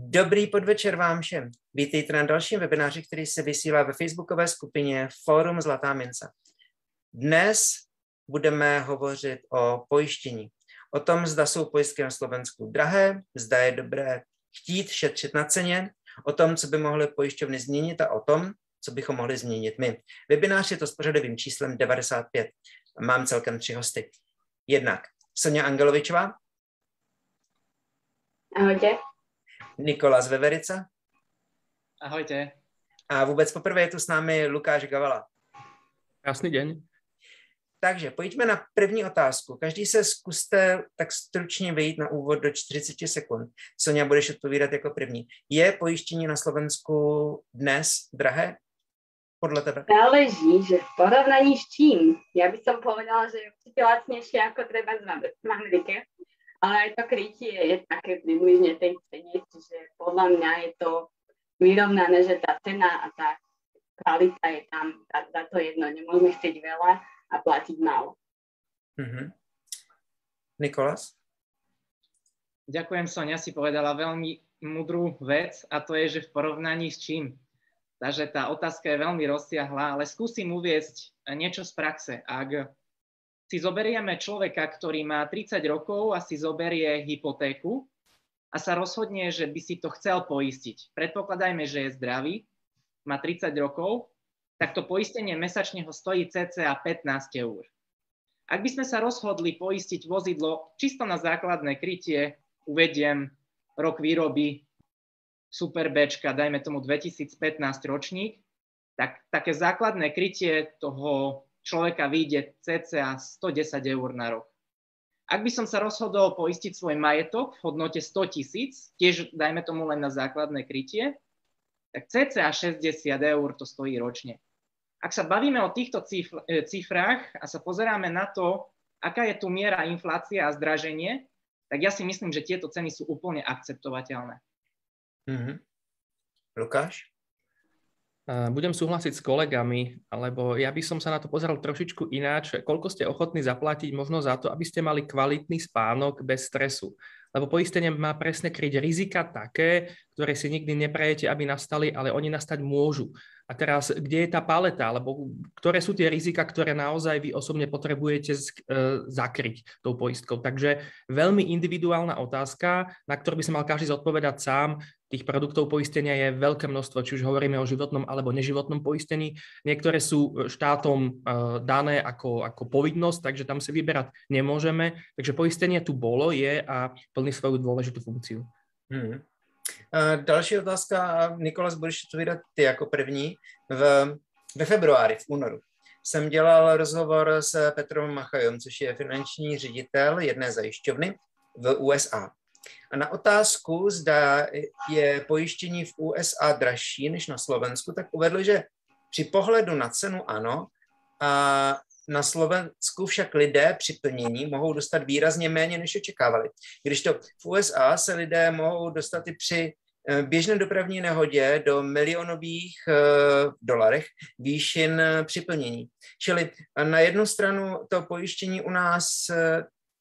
Dobrý podvečer vám všem. Vítejte na dalším webináři, který se vysílá ve facebookové skupině Fórum Zlatá mince. Dnes budeme hovořit o pojištění. O tom, zda jsou pojistky na Slovensku drahé, zda je dobré chtít šetřit na ceně, o tom, co by mohly pojišťovny změnit a o tom, co bychom mohli změnit my. Webinář je to s pořadovým číslem 95. Mám celkem tři hosty. Jednak Sonja Angelovičová. Ahojte. Nikola z Veverica. Ahojte. A vůbec poprvé je tu s námi Lukáš Gavala. Krásný den. Takže pojďme na první otázku. Každý se zkuste tak stručně vyjít na úvod do 40 sekund. Sonja, budeš odpovídat jako první. Je pojištění na Slovensku dnes drahé? Podle tebe? Záleží, že v porovnaní s čím. Ja by som povedala, že je určite lacnejšie ako treba v Amerike, ale aj to krytie je také približne tej cene, čiže podľa mňa je to vyrovnané, že tá cena a tá kvalita je tam za, za to jedno. Nemôžeme chcieť veľa a platiť málo. Mm-hmm. Nikolas? Ďakujem, Sonia si povedala veľmi mudrú vec a to je, že v porovnaní s čím. Takže tá otázka je veľmi rozsiahla, ale skúsim uviezť niečo z praxe. Ak si zoberieme človeka, ktorý má 30 rokov a si zoberie hypotéku a sa rozhodne, že by si to chcel poistiť. Predpokladajme, že je zdravý, má 30 rokov, tak to poistenie mesačne ho stojí cca 15 eur. Ak by sme sa rozhodli poistiť vozidlo čisto na základné krytie, uvediem rok výroby, Super Bčka, dajme tomu 2015 ročník, tak také základné krytie toho človeka vyjde cca 110 eur na rok. Ak by som sa rozhodol poistiť svoj majetok v hodnote 100 tisíc, tiež dajme tomu len na základné krytie, tak cca 60 eur to stojí ročne. Ak sa bavíme o týchto cifr- e, cifrách a sa pozeráme na to, aká je tu miera inflácie a zdraženie, tak ja si myslím, že tieto ceny sú úplne akceptovateľné. Mm-hmm. Lukáš? Budem súhlasiť s kolegami, lebo ja by som sa na to pozeral trošičku ináč. Koľko ste ochotní zaplatiť možno za to, aby ste mali kvalitný spánok bez stresu? Lebo poistenie má presne kryť rizika také, ktoré si nikdy neprajete, aby nastali, ale oni nastať môžu. A teraz, kde je tá paleta, alebo ktoré sú tie rizika, ktoré naozaj vy osobne potrebujete e, zakryť tou poistkou. Takže veľmi individuálna otázka, na ktorú by sa mal každý zodpovedať sám. Tých produktov poistenia je veľké množstvo, či už hovoríme o životnom alebo neživotnom poistení. Niektoré sú e, štátom e, dané ako, ako povinnosť, takže tam si vyberať nemôžeme. Takže poistenie tu bolo, je a plní svoju dôležitú funkciu. Hmm. Další otázka, Nikolas, budeš odpovídat ty jako první. V, ve februári, v únoru, jsem dělal rozhovor s Petrem Machajom, což je finanční ředitel jedné zajišťovny v USA. A na otázku, zda je pojištění v USA dražší než na Slovensku, tak uvedl, že při pohledu na cenu ano, a na Slovensku však lidé při plnění mohou dostat výrazně méně, než očekávali. Když to v USA se lidé mohou dostat i při eh, běžné dopravní nehodě do milionových uh, dolarech výšin při plnění. Čili na jednu stranu to pojištění u nás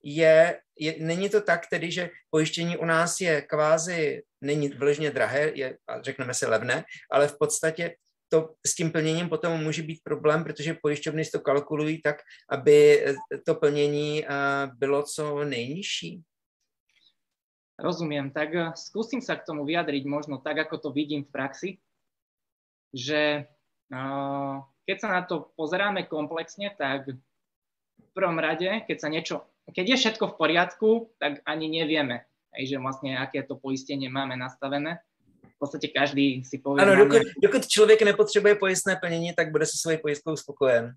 je, je, není to tak tedy, že pojištění u nás je kvázi, není vležně drahé, je, řekneme si levné, ale v podstatě to s tím plněním potom může být problém, protože pojišťovny to kalkulují tak, aby to plnění bylo co nejnižší. Rozumiem, tak eh, skúsim sa k tomu vyjadriť možno tak, ako to vidím v praxi, že eh, keď sa na to pozeráme komplexne, tak v prvom rade, keď sa niečo, keď je všetko v poriadku, tak ani nevieme, že vlastne aké to poistenie máme nastavené v podstate každý si povie... Ano, dokud, dokud človek nepotřebuje pojistné plnenie, tak bude se svojou pojistkou spokojen.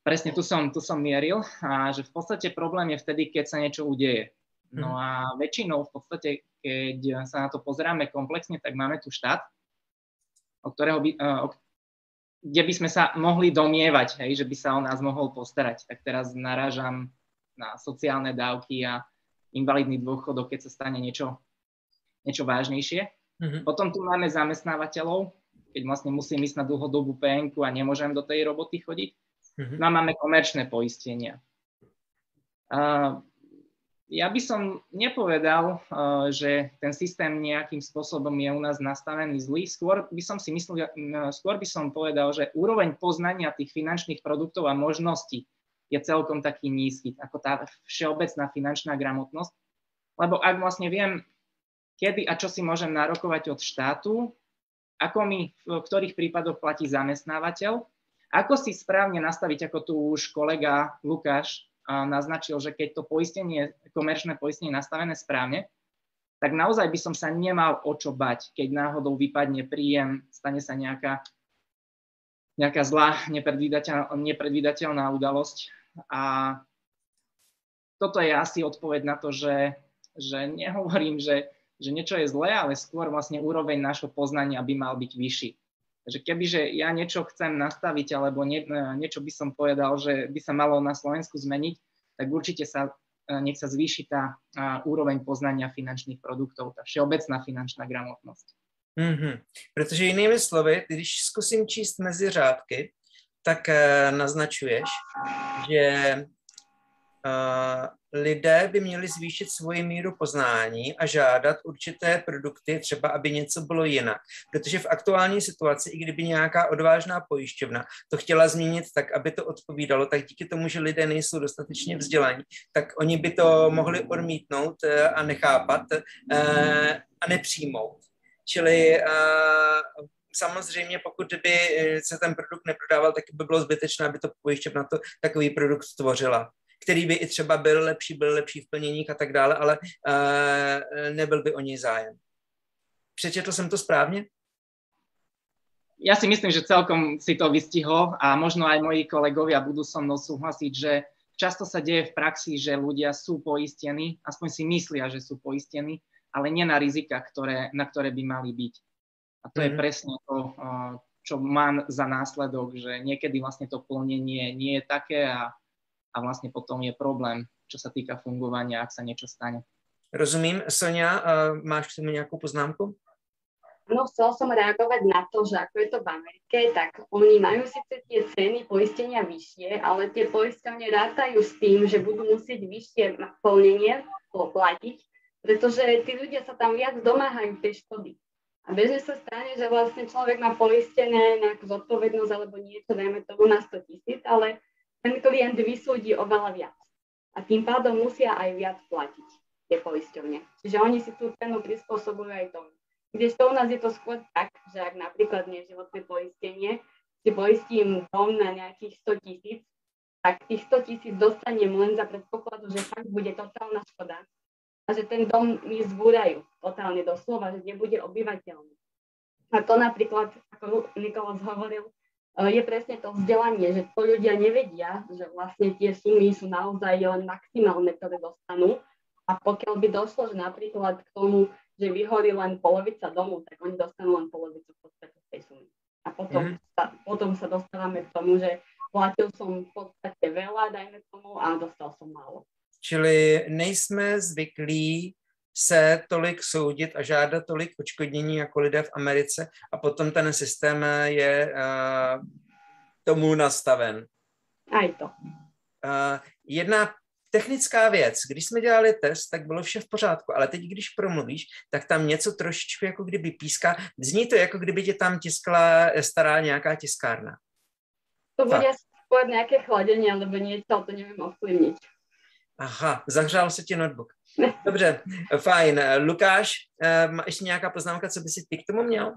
Presne, tu som, tu som mieril a že v podstate problém je vtedy, keď sa niečo udeje. No mhm. a väčšinou v podstate, keď sa na to pozeráme komplexne, tak máme tu štát, o ktorého by, o, kde by sme sa mohli domievať, hej, že by sa o nás mohol postarať. Tak teraz narážam na sociálne dávky a invalidný dôchodok, keď sa stane niečo, niečo vážnejšie. Mm-hmm. Potom tu máme zamestnávateľov, keď vlastne musím ísť na dlhodobú PNK a nemôžem do tej roboty chodiť. Mm-hmm. No a máme komerčné poistenia. Uh, ja by som nepovedal, že ten systém nejakým spôsobom je u nás nastavený zlý. Skôr by som si myslel, skôr by som povedal, že úroveň poznania tých finančných produktov a možností je celkom taký nízky, ako tá všeobecná finančná gramotnosť. Lebo ak vlastne viem, kedy a čo si môžem nárokovať od štátu, ako mi v ktorých prípadoch platí zamestnávateľ, ako si správne nastaviť, ako tu už kolega Lukáš naznačil, že keď to poistenie, komerčné poistenie je nastavené správne, tak naozaj by som sa nemal o čo bať, keď náhodou vypadne príjem, stane sa nejaká, nejaká zlá, nepredvídateľ, nepredvídateľná udalosť. A toto je asi odpoveď na to, že, že nehovorím, že, že niečo je zlé, ale skôr vlastne úroveň nášho poznania by mal byť vyšší. Takže kebyže ja niečo chcem nastaviť, alebo nie, niečo by som povedal, že by sa malo na Slovensku zmeniť, tak určite sa, e, nech sa zvýši tá úroveň poznania finančných produktov, tá všeobecná finančná gramotnosť. Mm-hmm. Protože jinými slovy, když zkusím číst mezi řádky, tak uh, naznačuješ, že lidé by měli zvýšit svoji míru poznání a žádat určité produkty, třeba aby něco bylo jinak. Protože v aktuální situaci, i kdyby nějaká odvážná pojišťovna to chtěla změnit tak, aby to odpovídalo, tak díky tomu, že lidé nejsou dostatečně vzdělaní, tak oni by to mohli odmítnout eh, a nechápat eh, a nepřijmout. Čili eh, samozřejmě, pokud by se ten produkt neprodával, tak by bylo zbytečné, aby to pojišťovna to takový produkt tvořila který by i třeba byl lepší, byl lepší v plněních a tak dále, ale uh, nebyl by o něj zájem. Přečetl jsem to správně? Ja si myslím, že celkom si to vystihol a možno aj moji kolegovia budú so mnou súhlasiť, že často sa deje v praxi, že ľudia sú poistení, aspoň si myslia, že sú poistení, ale nie na rizika, ktoré, na ktoré by mali byť. A to mm-hmm. je mhm. presne to, eh, čo mám za následok, že niekedy vlastne to plnenie nie je také a a vlastne potom je problém, čo sa týka fungovania, ak sa niečo stane. Rozumím. Sonia, máš k tomu nejakú poznámku? No, chcel som reagovať na to, že ako je to v Amerike, tak oni majú síce tie ceny poistenia vyššie, ale tie poisťovne rátajú s tým, že budú musieť vyššie plnenie platiť, pretože tí ľudia sa tam viac domáhajú tej škody. A bežne sa stane, že vlastne človek má poistené nejakú zodpovednosť alebo niečo, dajme tomu na 100 tisíc, ale ten klient vysúdi oveľa viac. A tým pádom musia aj viac platiť tie poisťovne. Čiže oni si tú cenu prispôsobujú aj tomu. Kdežto u nás je to skôr tak, že ak napríklad nie životné poistenie, si poistím dom na nejakých 100 tisíc, tak tých 100 tisíc dostanem len za predpokladu, že fakt bude totálna škoda a že ten dom mi zbúrajú totálne doslova, že nebude obyvateľný. A to napríklad, ako Nikolas hovoril, je presne to vzdelanie, že to ľudia nevedia, že vlastne tie sumy sú naozaj len maximálne, ktoré dostanú. A pokiaľ by došlo, že napríklad k tomu, že vyhorí len polovica domu, tak oni dostanú len polovicu v podstate tej sumy. A potom, mm. sa, potom sa dostávame k tomu, že platil som v podstate veľa, dajme tomu, a dostal som málo. Čili nejsme zvyklí se tolik soudit a žádat tolik očkodnění jako lidé v Americe a potom ten systém je uh, tomu nastaven. A to. Uh, jedna technická věc, když jsme dělali test, tak bylo vše v pořádku, ale teď, když promluvíš, tak tam něco trošičku jako kdyby píská. Zní to, jako kdyby tě tam tiskla stará nějaká tiskárna. To bude skôr nějaké chladění, alebo něco, to nevím ovplyvnit. Aha, zahřál se ti notebook. Dobře, fajn. Lukáš, eh, má ešte nejaká poznámka, co by si ty k tomu měl?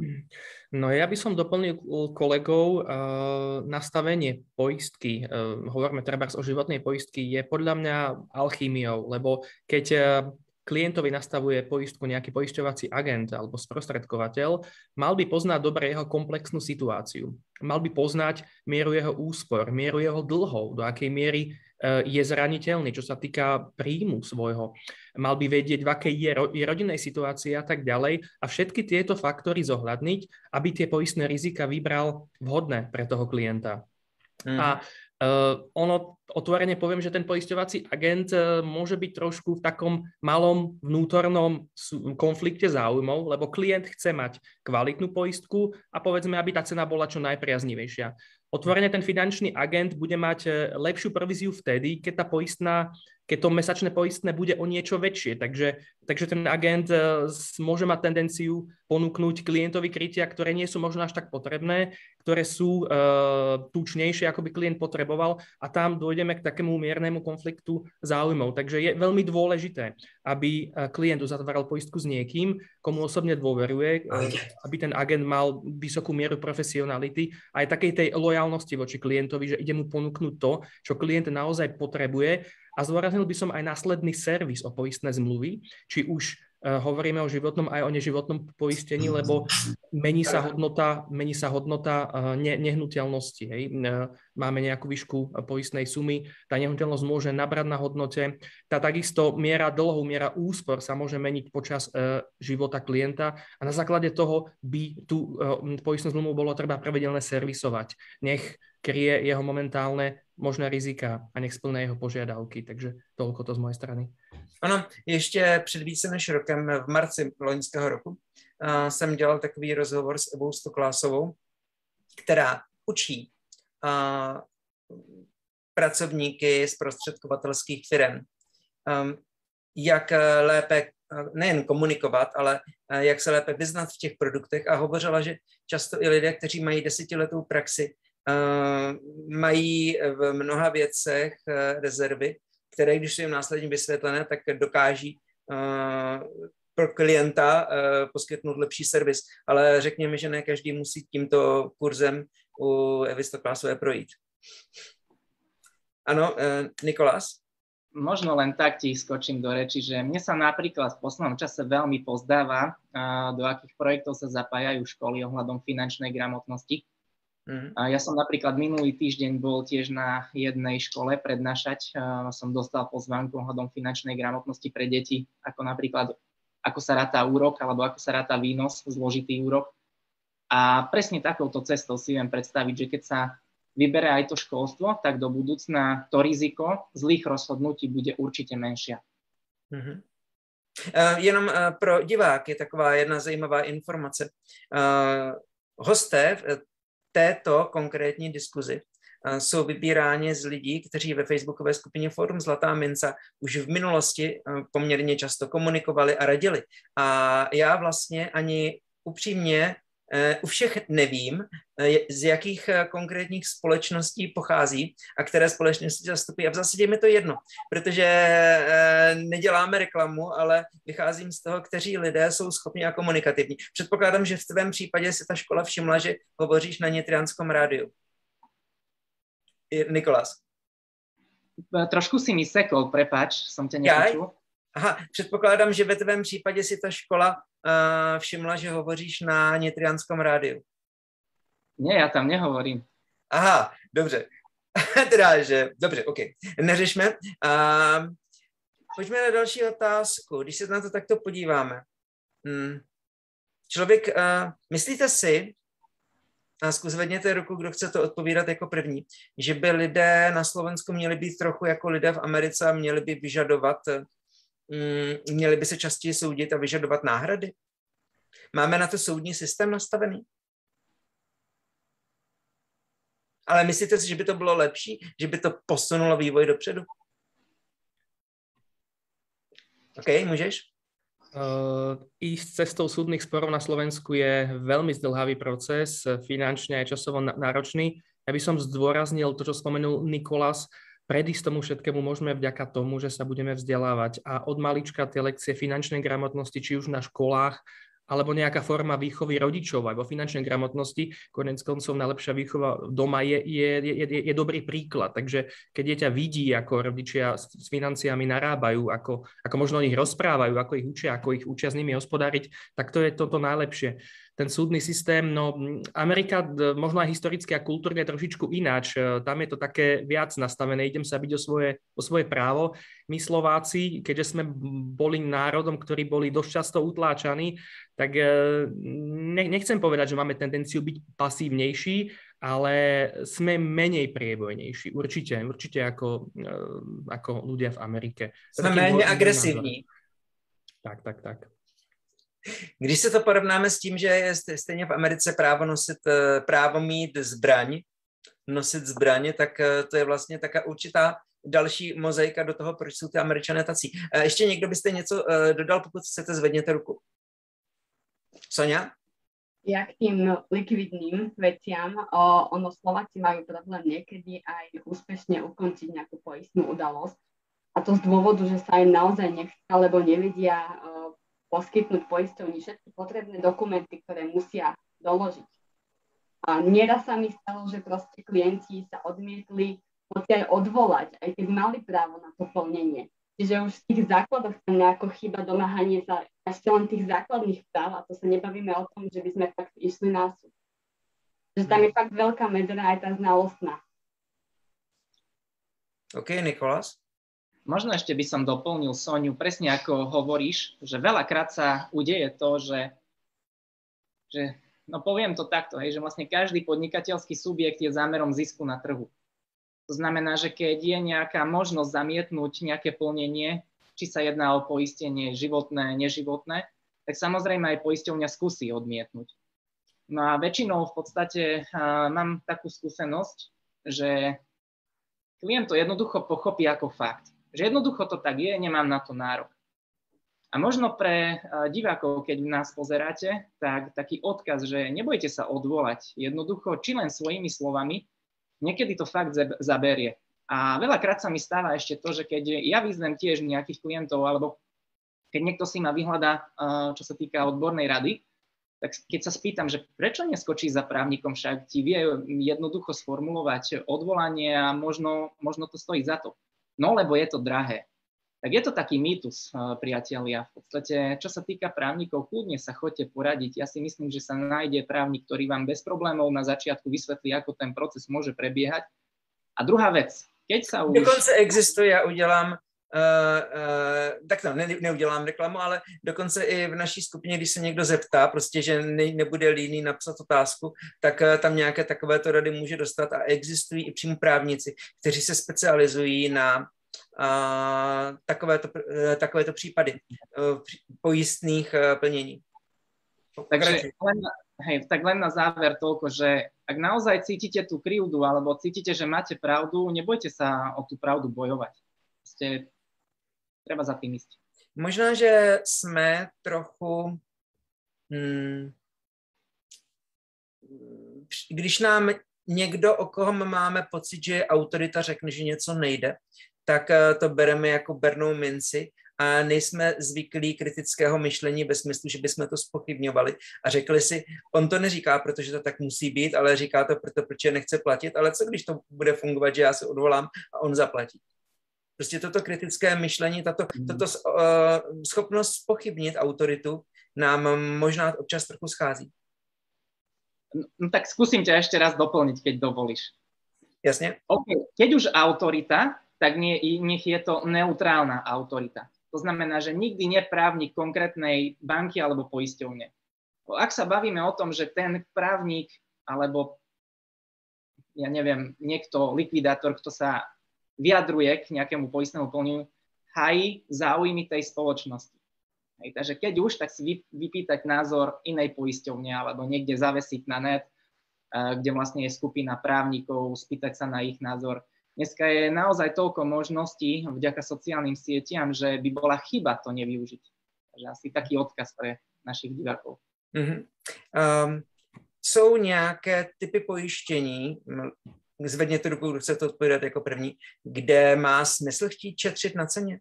No ja by som doplnil kolegov uh, nastavenie poistky. Uh, hovoríme treba o životnej poistky, je podľa mňa alchýmiou, lebo keď klientovi nastavuje poistku nejaký poisťovací agent alebo sprostredkovateľ, mal by poznať dobre jeho komplexnú situáciu. Mal by poznať mieru jeho úspor, mieru jeho dlhov, do akej miery je zraniteľný, čo sa týka príjmu svojho. Mal by vedieť, v akej je, ro- je rodinnej situácii a tak ďalej a všetky tieto faktory zohľadniť, aby tie poistné rizika vybral vhodné pre toho klienta. Mm. A Uh, ono, otvorene poviem, že ten poisťovací agent uh, môže byť trošku v takom malom vnútornom konflikte záujmov, lebo klient chce mať kvalitnú poistku a povedzme, aby tá cena bola čo najpriaznivejšia. Otvorene ten finančný agent bude mať e, lepšiu províziu vtedy, keď tá poistná keď to mesačné poistné bude o niečo väčšie. Takže, takže ten agent uh, môže mať tendenciu ponúknuť klientovi krytia, ktoré nie sú možno až tak potrebné, ktoré sú uh, tučnejšie, ako by klient potreboval a tam dojdeme k takému miernemu konfliktu záujmov. Takže je veľmi dôležité, aby klient uzatváral poistku s niekým, komu osobne dôveruje, aby ten agent mal vysokú mieru profesionality a aj takej tej lojalnosti voči klientovi, že ide mu ponúknuť to, čo klient naozaj potrebuje a zdôraznil by som aj následný servis o poistné zmluvy, či už hovoríme o životnom aj o neživotnom poistení, lebo mení sa hodnota, mení sa hodnota uh, ne, nehnuteľnosti. Hej. Uh, máme nejakú výšku poistnej sumy, tá nehnuteľnosť môže nabrať na hodnote. Tá takisto miera dlhu, miera úspor sa môže meniť počas života klienta a na základe toho by tú poistnú zmluvu bolo treba pravidelne servisovať. Nech kryje jeho momentálne možné rizika a nech splné jeho požiadavky. Takže toľko to z mojej strany. Ano, ještě před více než rokem, v marci loňského roku, uh, jsem dělal takový rozhovor s Evou Stoklásovou, která učí uh, pracovníky z prostředkovatelských firm, um, jak lépe nejen komunikovat, ale jak se lépe vyznat v těch produktech. A hovořila, že často i lidé, kteří mají desetiletou praxi, Eh, mají v mnoha věcech eh, rezervy, které, když jsou jim následně vysvětlené, tak dokáží eh, pro klienta poskytnout lepší servis. Ale řekněme, že ne každý musí tímto kurzem u Evy Stoklásové projít. Ano, Nikolás? Možno len tak ti skočím do reči, že mne sa napríklad v poslednom čase veľmi pozdáva, do akých projektov sa zapájajú školy ohľadom finančnej gramotnosti. Mm. Ja som napríklad minulý týždeň bol tiež na jednej škole prednášať. Som dostal pozvánku ohľadom finančnej gramotnosti pre deti, ako napríklad ako sa ráta úrok alebo ako sa ráta výnos, zložitý úrok. A presne takouto cestou si viem predstaviť, že keď sa vybere aj to školstvo, tak do budúcna to riziko zlých rozhodnutí bude určite menšia. Mm-hmm. Uh, jenom uh, pro diváky taková jedna zajímavá informace. Uh, hosté této konkrétní diskuzi jsou vybíráni z lidí, kteří ve facebookové skupině Forum Zlatá minca už v minulosti poměrně často komunikovali a radili. A já vlastně ani upřímně u všech nevím, e, z jakých e, konkrétních společností pochází a které společnosti zastupují. A v zásadě mi to jedno, protože neděláme reklamu, ale vycházím z toho, kteří lidé jsou schopni a komunikativní. Předpokládám, že v tvém případě si ta škola všimla, že hovoříš na Nitrianskom rádiu. Nikolás. Trošku si mi sekol, prepáč, som ťa nepočul. Aha, předpokládám, že ve tvém případě si ta škola uh, všimla, že hovoříš na Nitrianskom rádiu. Ne, já tam nehovorím. Aha, dobře. teda, že, dobře, OK. Neřešme. Uh, pojďme na další otázku. Když se na to takto podíváme. Hmm. Člověk, uh, myslíte si, a zkus vedněte ruku, kdo chce to odpovídat jako první, že by lidé na Slovensku měli být trochu jako lidé v Americe a měli by vyžadovat měli by se častěji soudit a vyžadovat náhrady? Máme na to soudní systém nastavený? Ale myslíte si, že by to bylo lepší, že by to posunulo vývoj dopředu? OK, můžeš? Uh, ísť cestou súdnych sporov na Slovensku je veľmi zdlhavý proces, finančne aj časovo náročný. Ja by som zdôraznil to, čo spomenul Nikolas, predísť tomu všetkému môžeme vďaka tomu, že sa budeme vzdelávať a od malička tie lekcie finančnej gramotnosti, či už na školách, alebo nejaká forma výchovy rodičov aj vo finančnej gramotnosti. Konec koncov najlepšia výchova doma je, je, je, je, dobrý príklad. Takže keď dieťa vidí, ako rodičia s, s financiami narábajú, ako, ako možno o nich rozprávajú, ako ich učia, ako ich učia s nimi hospodáriť, tak to je toto najlepšie ten súdny systém, no Amerika možno aj historicky a kultúrne trošičku ináč. E, tam je to také viac nastavené, idem sa byť o svoje, o svoje právo. My Slováci, keďže sme boli národom, ktorí boli dosť často utláčaní, tak e, ne, nechcem povedať, že máme tendenciu byť pasívnejší, ale sme menej priebojnejší. Určite, určite ako, e, ako ľudia v Amerike. Sme menej agresívni. Tak, tak, tak. Když se to porovnáme s tím, že je stejně v Americe právo nosit, eh, právo mít zbraň, nosit zbraně, tak eh, to je vlastně taká určitá další mozaika do toho, proč jsou ty američané tací. Uh, ještě někdo byste něco dodal, pokud chcete, zvedněte ruku. Sonia? Ja k tým likvidným veciam, o, ono Slováci majú problém niekedy aj úspešne ukončiť nejakú poistnú udalosť. A to z dôvodu, že sa im naozaj nechce, alebo nevedia poskytnúť poistovni všetky potrebné dokumenty, ktoré musia doložiť. A nieraz sa mi stalo, že proste klienti sa odmietli moci aj odvolať, aj keď mali právo na to plnenie. Čiže už v tých základoch tam nejako chyba domáhanie sa ešte len tých základných práv a to sa nebavíme o tom, že by sme fakt išli na súd. Že tam je fakt veľká medzera aj tá znalostná. OK, Nikolas? Možno ešte by som doplnil Soniu, presne ako hovoríš, že veľakrát sa udeje to, že, že no poviem to takto, hej, že vlastne každý podnikateľský subjekt je zámerom zisku na trhu. To znamená, že keď je nejaká možnosť zamietnúť nejaké plnenie, či sa jedná o poistenie životné, neživotné, tak samozrejme aj poisťovňa skúsi odmietnúť. No a väčšinou v podstate uh, mám takú skúsenosť, že klient to jednoducho pochopí ako fakt. Že jednoducho to tak je, nemám na to nárok. A možno pre divákov, keď nás pozeráte, tak taký odkaz, že nebojte sa odvolať. Jednoducho, či len svojimi slovami, niekedy to fakt zaberie. A veľakrát sa mi stáva ešte to, že keď ja vyzvem tiež nejakých klientov, alebo keď niekto si ma vyhľadá, čo sa týka odbornej rady, tak keď sa spýtam, že prečo neskočí za právnikom, však ti vie jednoducho sformulovať odvolanie a možno, možno to stojí za to. No lebo je to drahé. Tak je to taký mýtus, priatelia. V podstate, čo sa týka právnikov, kľudne sa chodte poradiť. Ja si myslím, že sa nájde právnik, ktorý vám bez problémov na začiatku vysvetlí, ako ten proces môže prebiehať. A druhá vec, keď sa už... Dokonce existuje, já udělám Uh, tak to ne, neudělám reklamu, ale dokonce i v naší skupině, když se někdo zeptá, prostě, že ne, nebude líný napsat otázku, tak uh, tam nějaké takovéto rady může dostat a existují i přímo právníci, kteří se specializují na uh, takovéto, uh, takovéto případy uh, pojistných uh, plnění. Takže len, hej, tak len na záver toľko, že ak naozaj cítite tú krivdu alebo cítite, že máte pravdu, nebojte sa o tú pravdu bojovať. Ste, treba za tým ísť. Možná, že jsme trochu hmm, když nám někdo, o kohom máme pocit, že autorita, řekne, že něco nejde, tak eh, to bereme jako bernou minci a nejsme zvyklí kritického myšlení ve smyslu, že bychom to spochybňovali a řekli si, on to neříká, protože to tak musí být, ale říká to proto, protože nechce platit, ale co když to bude fungovat, že já se odvolám a on zaplatí. Prostě toto kritické myšlení, tato, hmm. tato uh, schopnost spochybnit autoritu nám možná občas trochu schází. No tak skúsim ťa ešte raz doplniť, keď dovolíš. Jasne. Okay. Keď už autorita, tak nie, nech je to neutrálna autorita. To znamená, že nikdy neprávnik konkrétnej banky alebo poisťovne. Ak sa bavíme o tom, že ten právnik alebo ja neviem, niekto, likvidátor, kto sa vyjadruje k nejakému poistnému plneniu, hají záujmy tej spoločnosti. Hej, takže keď už, tak si vypýtať názor inej poisťovne alebo niekde zavesiť na net, eh, kde vlastne je skupina právnikov, spýtať sa na ich názor. Dneska je naozaj toľko možností vďaka sociálnym sieťam, že by bola chyba to nevyužiť. Takže asi taký odkaz pre našich divákov. Mm-hmm. Um, jsou nějaké typy pojištění, zvedněte ruku, kdo chce to odpovědět jako první, kde má smysl chtít četřit na ceně?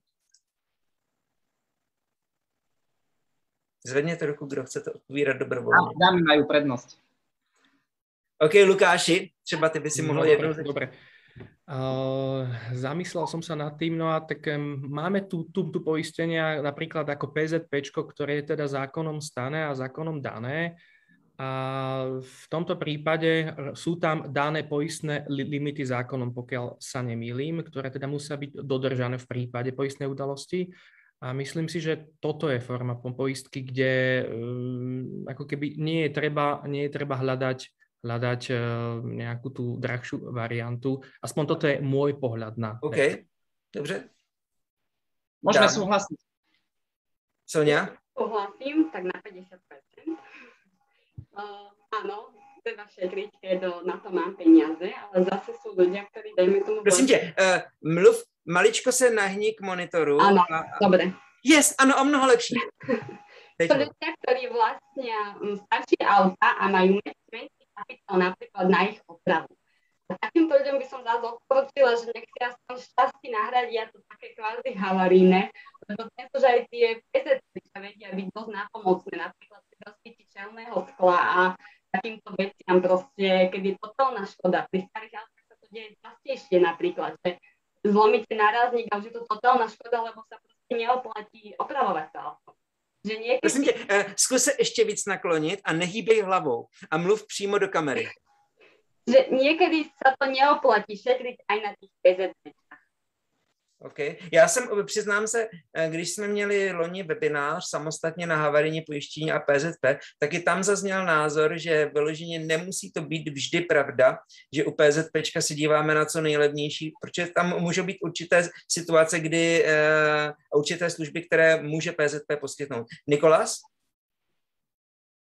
Zvedněte ruku, kdo chce to odpovídat dobrovolně. Dámy mají prednost. OK, Lukáši, třeba ty by si mohl no, jednou... Dobre. Uh, zamyslel som sa nad tým, no a tak um, máme tu, tu, tu poistenia napríklad ako PZP, ktoré je teda zákonom stané a zákonom dané. A v tomto prípade sú tam dané poistné li, limity zákonom, pokiaľ sa nemýlim, ktoré teda musia byť dodržané v prípade poistnej udalosti. A myslím si, že toto je forma poistky, kde um, ako keby nie je treba, nie je treba hľadať hľadať eh, nejakú tú drahšiu variantu. Aspoň toto je môj pohľad na OK, vec. dobře. Môžeme Dám. súhlasiť. Sonia? Súhlasím, tak na 50%. Uh, áno, treba šetriť, keď na to mám peniaze, ale zase sú ľudia, ktorí, dajme tomu... Prosím tě, uh, mluv, maličko se nahní k monitoru. Áno, a... dobre. Yes, ano, o mnoho lepší. Ľudia, ktorí vlastnia mm, staršie auta a majú menší kapitál napríklad na ich opravu. A takýmto ľuďom by som zase odporúčila, že nech si aspoň šťastí nahradia to také kvázi havaríne, lebo tento, že aj tie PZC vedia byť dosť nápomocné, napríklad pri rozpiti čelného skla a takýmto veciam proste, keď je totálna škoda. Pri starých autách sa to deje častejšie napríklad, že zlomíte nárazník a už je to totálna škoda, lebo sa proste neoplatí opravovať to auto. Že niekedy... Prosím tě, uh, zkus se ještě víc naklonit a nehýbej hlavou a mluv přímo do kamery. Že niekedy sa to neoplatí šetriť aj na tých PZP. OK. Já jsem, přiznám se, eh, když jsme měli loni webinář samostatně na havarijní pojištění a PZP, tak i tam zazněl názor, že vyloženě nemusí to být vždy pravda, že u PZP si díváme na co nejlevnější, protože tam můžou být určité situace, kdy uh, určité služby, které může PZP poskytnout. Nikolas?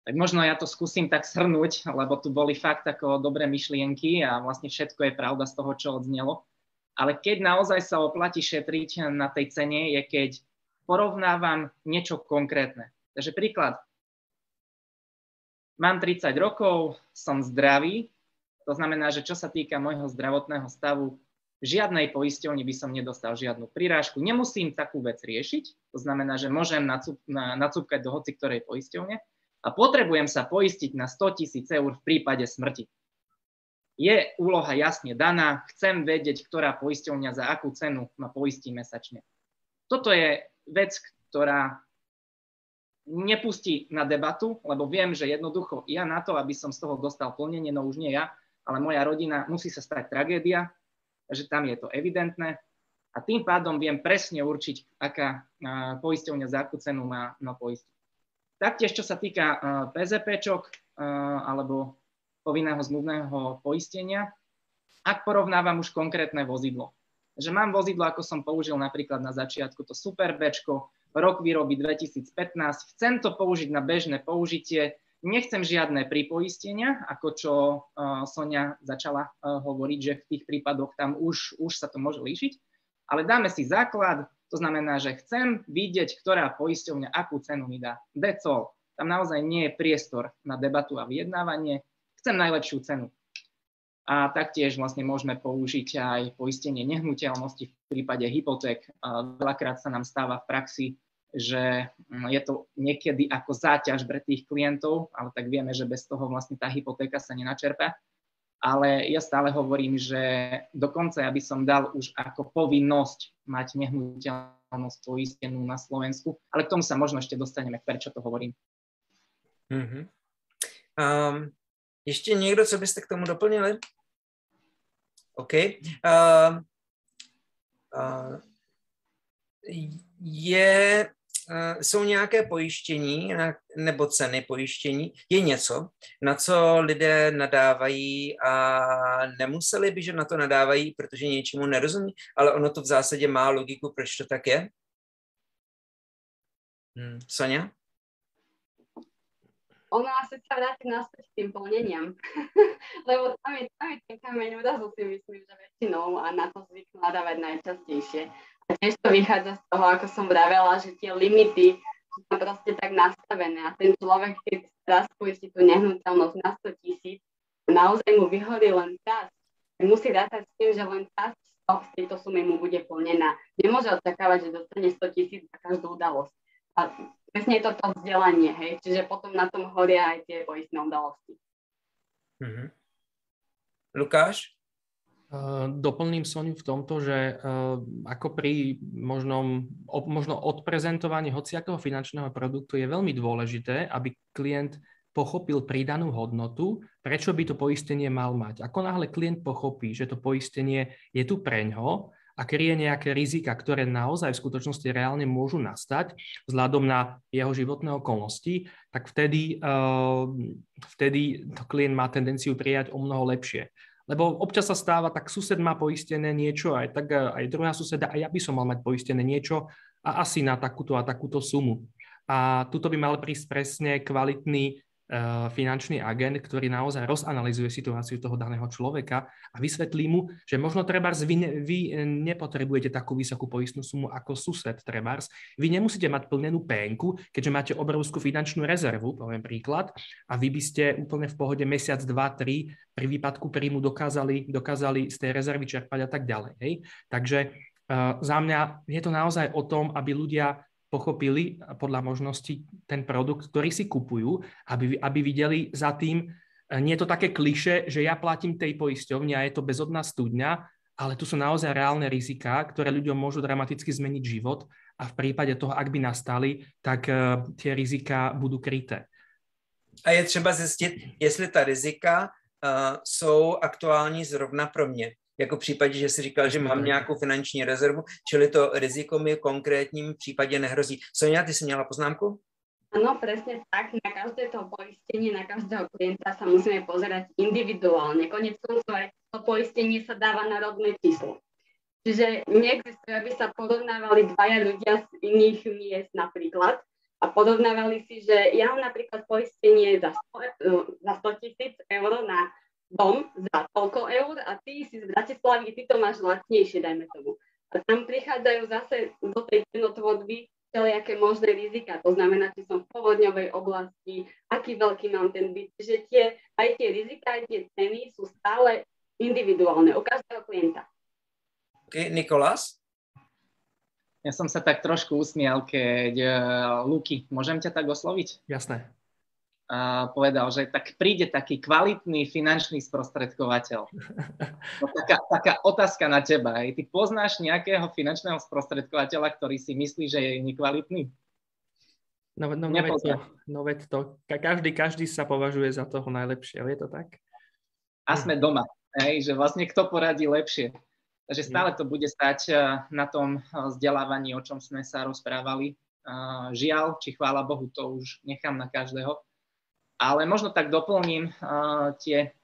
Tak možno ja to skúsim tak shrnúť, lebo tu boli fakt ako dobré myšlienky a vlastne všetko je pravda z toho, čo odznelo. Ale keď naozaj sa oplatí šetriť na tej cene, je keď porovnávam niečo konkrétne. Takže príklad. Mám 30 rokov, som zdravý, to znamená, že čo sa týka môjho zdravotného stavu, žiadnej poisťovni by som nedostal žiadnu prirážku. Nemusím takú vec riešiť, to znamená, že môžem nacúpkať do hoci ktorej poisťovne a potrebujem sa poistiť na 100 tisíc eur v prípade smrti je úloha jasne daná, chcem vedieť, ktorá poisťovňa za akú cenu ma poistí mesačne. Toto je vec, ktorá nepustí na debatu, lebo viem, že jednoducho ja na to, aby som z toho dostal plnenie, no už nie ja, ale moja rodina, musí sa stať tragédia, že tam je to evidentné a tým pádom viem presne určiť, aká poisťovňa za akú cenu má, má poistiť. Taktiež, čo sa týka PZPčok alebo povinného zmluvného poistenia, ak porovnávam už konkrétne vozidlo. Že mám vozidlo, ako som použil napríklad na začiatku, to Super Bčko, rok výroby 2015, chcem to použiť na bežné použitie, nechcem žiadne pripoistenia, ako čo uh, Sonia začala hovoriť, že v tých prípadoch tam už, už sa to môže líšiť, ale dáme si základ, to znamená, že chcem vidieť, ktorá poisťovňa akú cenu mi dá. That's all. Tam naozaj nie je priestor na debatu a vyjednávanie chcem najlepšiu cenu. A taktiež vlastne môžeme použiť aj poistenie nehnuteľnosti v prípade hypoték. Veľakrát sa nám stáva v praxi, že je to niekedy ako záťaž pre tých klientov, ale tak vieme, že bez toho vlastne tá hypotéka sa nenačerpa. Ale ja stále hovorím, že dokonca ja by som dal už ako povinnosť mať nehnuteľnosť poistenú na Slovensku, ale k tomu sa možno ešte dostaneme, prečo to hovorím. Mm-hmm. Um, ještě někdo, co byste k tomu doplnili? OK. Uh, uh, je, jsou nějaké pojištění nebo ceny pojištění? Je něco, na co lidé nadávají a nemuseli by, že na to nadávají, protože něčemu nerozumí, ale ono to v zásadě má logiku, proč to tak je? Hmm. Sonja? Ono asi sa vráti naspäť k tým plneniam. Lebo tam je, tam je ten kameň úrazu si myslím, že väčšinou a na to zvyknú nadávať najčastejšie. A tiež to vychádza z toho, ako som vravela, že tie limity sú tam proste tak nastavené a ten človek, keď raz poistí tú nehnuteľnosť na 100 tisíc, naozaj mu vyhorí len čas. Musí rátať s tým, že len časť z tejto sumy mu bude plnená. Nemôže očakávať, že dostane 100 tisíc za každú udalosť. A presne je to to vzdelanie, hej, čiže potom na tom horia aj tie poistné udalosti. Mm-hmm. Lukáš? Uh, doplním Soniu v tomto, že uh, ako pri možnom, možno odprezentovaní hociakého finančného produktu je veľmi dôležité, aby klient pochopil pridanú hodnotu, prečo by to poistenie mal mať. Ako náhle klient pochopí, že to poistenie je tu preňho, a kryje nejaké rizika, ktoré naozaj v skutočnosti reálne môžu nastať vzhľadom na jeho životné okolnosti, tak vtedy, uh, vtedy to klient má tendenciu prijať o mnoho lepšie. Lebo občas sa stáva, tak sused má poistené niečo, aj, tak, aj druhá suseda, a ja by som mal mať poistené niečo a asi na takúto a takúto sumu. A tuto by mal prísť presne kvalitný Eh, finančný agent, ktorý naozaj rozanalizuje situáciu toho daného človeka a vysvetlí mu, že možno trebárs vy, vy nepotrebujete takú vysokú poistnú sumu ako sused trebárs. Vy nemusíte mať plnenú pénku, keďže máte obrovskú finančnú rezervu, poviem príklad, a vy by ste úplne v pohode mesiac, dva, tri pri výpadku príjmu dokázali, dokázali z tej rezervy čerpať a tak ďalej. Hej? Takže uh, za mňa je to naozaj o tom, aby ľudia pochopili podľa možností ten produkt, ktorý si kupujú, aby, aby videli za tým, e, nie je to také kliše, že ja platím tej poisťovni a je to bezodná studňa, ale tu sú naozaj reálne riziká, ktoré ľuďom môžu dramaticky zmeniť život a v prípade toho, ak by nastali, tak uh, tie rizika budú kryté. A je třeba zjistit, jestli ta rizika uh, jsou aktuální zrovna pro mě jako v případě, že si říkal, že mám nějakou finanční rezervu, čili to riziko mi v konkrétním případě nehrozí. Sonia, ty jsi měla poznámku? Áno, presne tak. Na každé to poistenie, na každého klienta sa musíme pozerať individuálne. Konec koncov aj to poistenie sa dáva na rodné číslo. Čiže neexistuje, aby sa porovnávali dvaja ľudia z iných miest napríklad a porovnávali si, že ja mám napríklad poistenie za 100, za 100 tisíc eur na dom za toľko eur a ty si z Bratislavy, ty to máš lacnejšie, dajme tomu. A tam prichádzajú zase do tej cenotvorby všelijaké možné rizika. To znamená, či som v povodňovej oblasti, aký veľký mám ten byt. Že tie, aj tie rizika, aj tie ceny sú stále individuálne u každého klienta. Okay, Nikolás? Ja som sa tak trošku usmial, keď uh, Luky, môžem ťa tak osloviť? Jasné povedal, že tak príde taký kvalitný finančný sprostredkovateľ. No, taká, taká otázka na teba. Aj ty poznáš nejakého finančného sprostredkovateľa, ktorý si myslí, že je nekvalitný? No, no, no, veď to, no veď to, každý, každý sa považuje za toho najlepšieho, je to tak? A sme doma, hej, že vlastne kto poradí lepšie. Takže stále to bude stať eh, na tom eh, vzdelávaní, o čom sme sa rozprávali. Eh, žiaľ, či chvála Bohu, to už nechám na každého ale možno tak doplním uh, tie,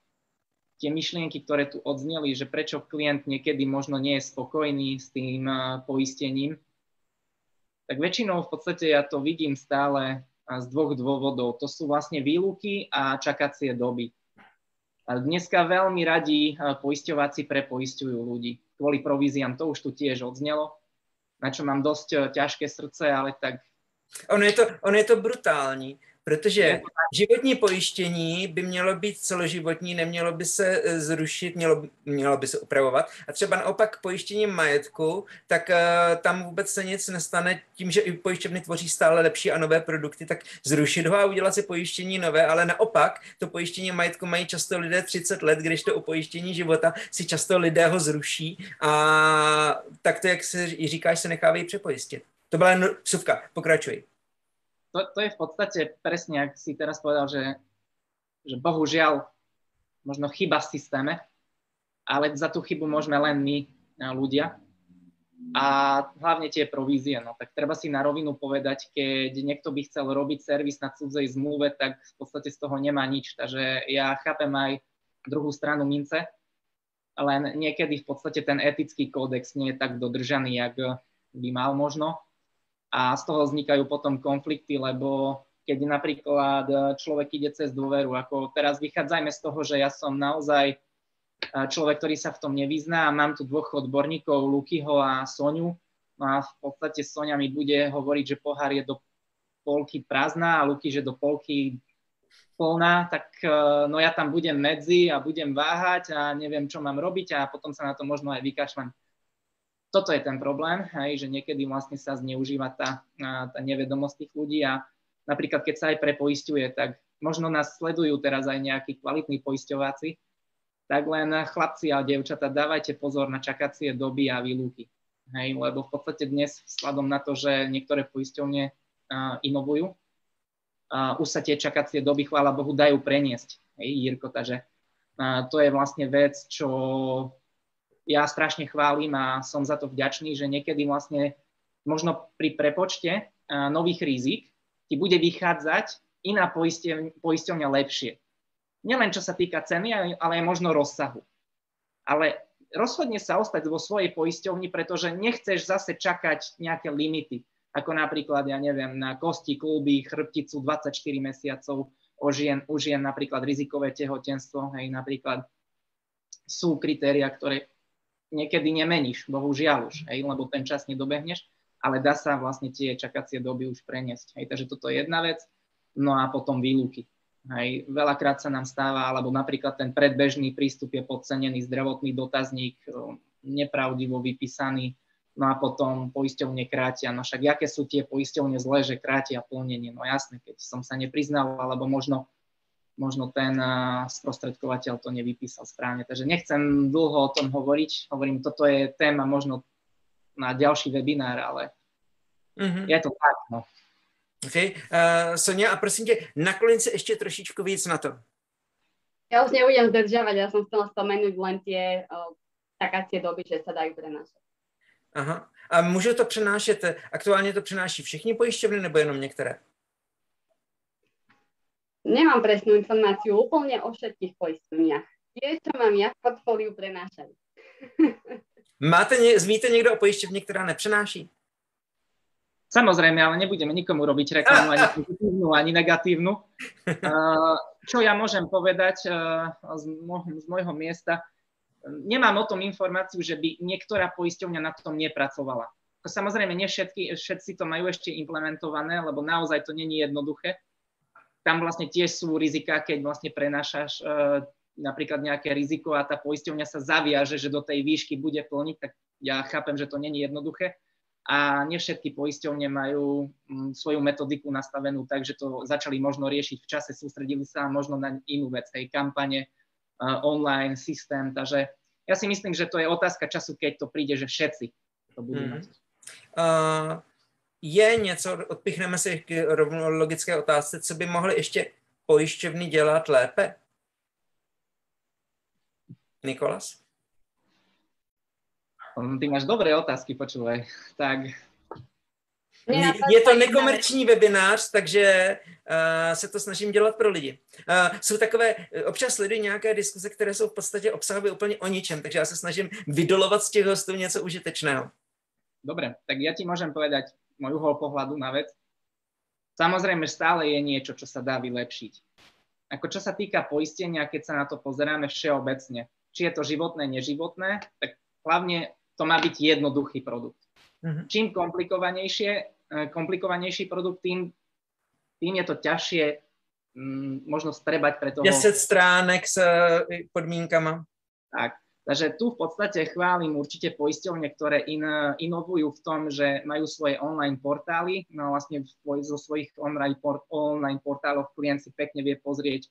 tie myšlienky, ktoré tu odzneli, že prečo klient niekedy možno nie je spokojný s tým uh, poistením. Tak väčšinou v podstate ja to vidím stále z dvoch dôvodov. To sú vlastne výluky a čakacie doby. Dneska veľmi radi poisťováci prepoisťujú ľudí. Kvôli províziám to už tu tiež odznelo, na čo mám dosť ťažké srdce, ale tak... Ono je to, ono je to brutální Protože životní pojištění by mělo být celoživotní, nemělo by se eh, zrušit, mělo, mělo by se upravovat. A třeba naopak pojištění majetku, tak uh, tam vůbec se nic nestane tím, že i pojišťovny tvoří stále lepší a nové produkty, tak zrušit ho a udělat si pojištění nové, ale naopak to pojištění majetku mají často lidé 30 let, když to u pojištění života si často lidé ho zruší a tak to, jak se říkáš, se nechávají přepojistit. To byla jen suvka, pokračuj to, to je v podstate presne, ak si teraz povedal, že, že bohužiaľ možno chyba v systéme, ale za tú chybu môžeme len my, ľudia. A hlavne tie provízie, no tak treba si na rovinu povedať, keď niekto by chcel robiť servis na cudzej zmluve, tak v podstate z toho nemá nič. Takže ja chápem aj druhú stranu mince, len niekedy v podstate ten etický kódex nie je tak dodržaný, jak by mal možno a z toho vznikajú potom konflikty, lebo keď napríklad človek ide cez dôveru, ako teraz vychádzajme z toho, že ja som naozaj človek, ktorý sa v tom nevyzná a mám tu dvoch odborníkov, Lukyho a Soniu, no a v podstate Sonia mi bude hovoriť, že pohár je do polky prázdna a Luky, že do polky plná, tak no ja tam budem medzi a budem váhať a neviem, čo mám robiť a potom sa na to možno aj vykašľam toto je ten problém, hej, že niekedy vlastne sa zneužíva tá, tá nevedomosť tých ľudí a napríklad keď sa aj prepoistuje, tak možno nás sledujú teraz aj nejakí kvalitní poisťováci, tak len chlapci a devčata dávajte pozor na čakacie doby a výluky. Hej, lebo v podstate dnes vzhľadom na to, že niektoré poisťovne uh, inovujú, uh, už sa tie čakacie doby, chvála Bohu, dajú preniesť. Hej, Jirko, takže uh, to je vlastne vec, čo ja strašne chválim a som za to vďačný, že niekedy vlastne možno pri prepočte nových rizik ti bude vychádzať iná poisťovňa lepšie. Nielen čo sa týka ceny, ale aj možno rozsahu. Ale rozhodne sa ostať vo svojej poisťovni, pretože nechceš zase čakať nejaké limity, ako napríklad, ja neviem, na kosti, kluby, chrbticu 24 mesiacov, o žien napríklad rizikové tehotenstvo, hej, napríklad sú kritéria, ktoré niekedy nemeníš, bohužiaľ už, hej, lebo ten čas nedobehneš, ale dá sa vlastne tie čakacie doby už preniesť. Hej, takže toto je jedna vec. No a potom výluky. Hej, veľakrát sa nám stáva, alebo napríklad ten predbežný prístup je podcenený, zdravotný dotazník nepravdivo vypísaný, no a potom poisťovne krátia. No však aké sú tie poisťovne zlé, že krátia plnenie? No jasné, keď som sa nepriznal, alebo možno, možno ten sprostredkovateľ to nevypísal správne. Takže nechcem dlho o tom hovoriť. Hovorím, toto je téma možno na ďalší webinár, ale mm-hmm. je to tak. No. OK. Uh, Sonia, a prosím tě, nakloň se ještě trošičku víc na to. Ja už nebudem zdržovať, ja som chcela spomenúť len tie uh, takacie doby, že sa dajú prenášať. Aha. A může to přenášet, aktuálně to přenáší všechny pojišťovny nebo jenom některé? Nemám presnú informáciu úplne o všetkých poisťovniach. Tie, čo mám ja v portfóliu, prenášajú. Máte, víte někdo o pojišťovni, která nepřenáší? Samozrejme, ale nebudeme nikomu robiť reklamu ani pozitívnu, ani negatívnu. Čo ja môžem povedať z môjho miesta, nemám o tom informáciu, že by niektorá poisťovňa na tom nepracovala. Samozrejme, nie všetky, všetci to majú ešte implementované, lebo naozaj to není jednoduché. Tam vlastne tiež sú rizika, keď vlastne prenášaš e, napríklad nejaké riziko a tá poisťovňa sa zaviaže, že do tej výšky bude plniť, tak ja chápem, že to není jednoduché a nie všetky poisťovne majú mm, svoju metodiku nastavenú tak, že to začali možno riešiť v čase, sústredili sa možno na inú vec, tej kampane, online systém, takže ja si myslím, že to je otázka času, keď to príde, že všetci to budú hmm. mať. Uh, je něco, odpichneme se k rovnou logické otázce, co by mohly ještě pojišťovny dělat lépe? Nikolas? Ty máš dobré otázky, počúvaj. Tak je to nekomerční webinář, takže uh, se to snažím dělat pro lidi. Uh, jsou takové, občas sledují nějaké diskuze, které jsou v podstatě obsahově úplně o ničem, takže já se snažím vydolovat z těch hostů něco užitečného. Dobre, tak ja ti môžem povedať môj uhol pohľadu na vec. Samozrejme, stále je niečo, čo sa dá vylepšiť. Ako čo sa týka poistenia, keď sa na to pozeráme všeobecne, či je to životné, neživotné, tak hlavne to má byť jednoduchý produkt. Uh-huh. Čím komplikovanejšie, e, komplikovanejší produkt, tým, tým je to ťažšie m, možno strebať pre toho... 10 stránek s e, podmienkama. Tak, takže tu v podstate chválim určite poisťovne, ktoré in, inovujú v tom, že majú svoje online portály, no vlastne zo svojich online, port, online portáloch klient si pekne vie pozrieť,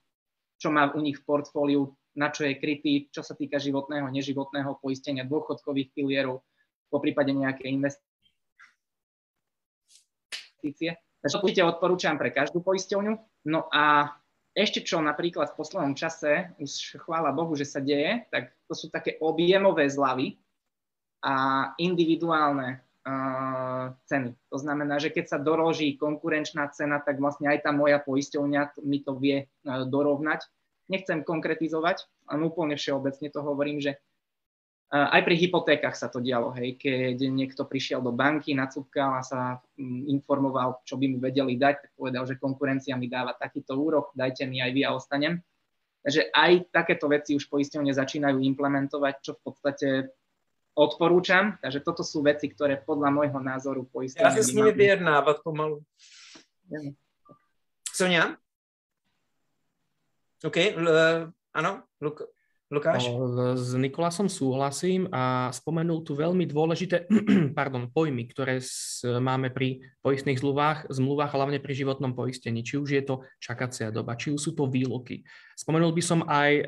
čo má u nich v portfóliu, na čo je krytý, čo sa týka životného, neživotného poistenia, dôchodkových pilierov, po prípade nejaké investície. Takže určite odporúčam pre každú poisťovňu. No a ešte čo napríklad v poslednom čase, už chvála Bohu, že sa deje, tak to sú také objemové zľavy a individuálne uh, ceny. To znamená, že keď sa doroží konkurenčná cena, tak vlastne aj tá moja poisťovňa mi to vie uh, dorovnať. Nechcem konkretizovať, len úplne všeobecne to hovorím, že aj pri hypotékach sa to dialo, hej, keď niekto prišiel do banky, nacúpkal a sa mm, informoval, čo by mu vedeli dať, tak povedal, že konkurencia mi dáva takýto úrok, dajte mi aj vy a ostanem. Takže aj takéto veci už poisťovne začínajú implementovať, čo v podstate odporúčam. Takže toto sú veci, ktoré podľa môjho názoru poisťovne... Ja sa s nimi vyjednávať pomalu. Ja. Sonia? OK, áno, Luka. Lukáš? S Nikolasom súhlasím a spomenul tu veľmi dôležité pardon, pojmy, ktoré máme pri poistných zmluvách, zmluvách hlavne pri životnom poistení. Či už je to čakacia doba, či už sú to výluky. Spomenul by som aj e,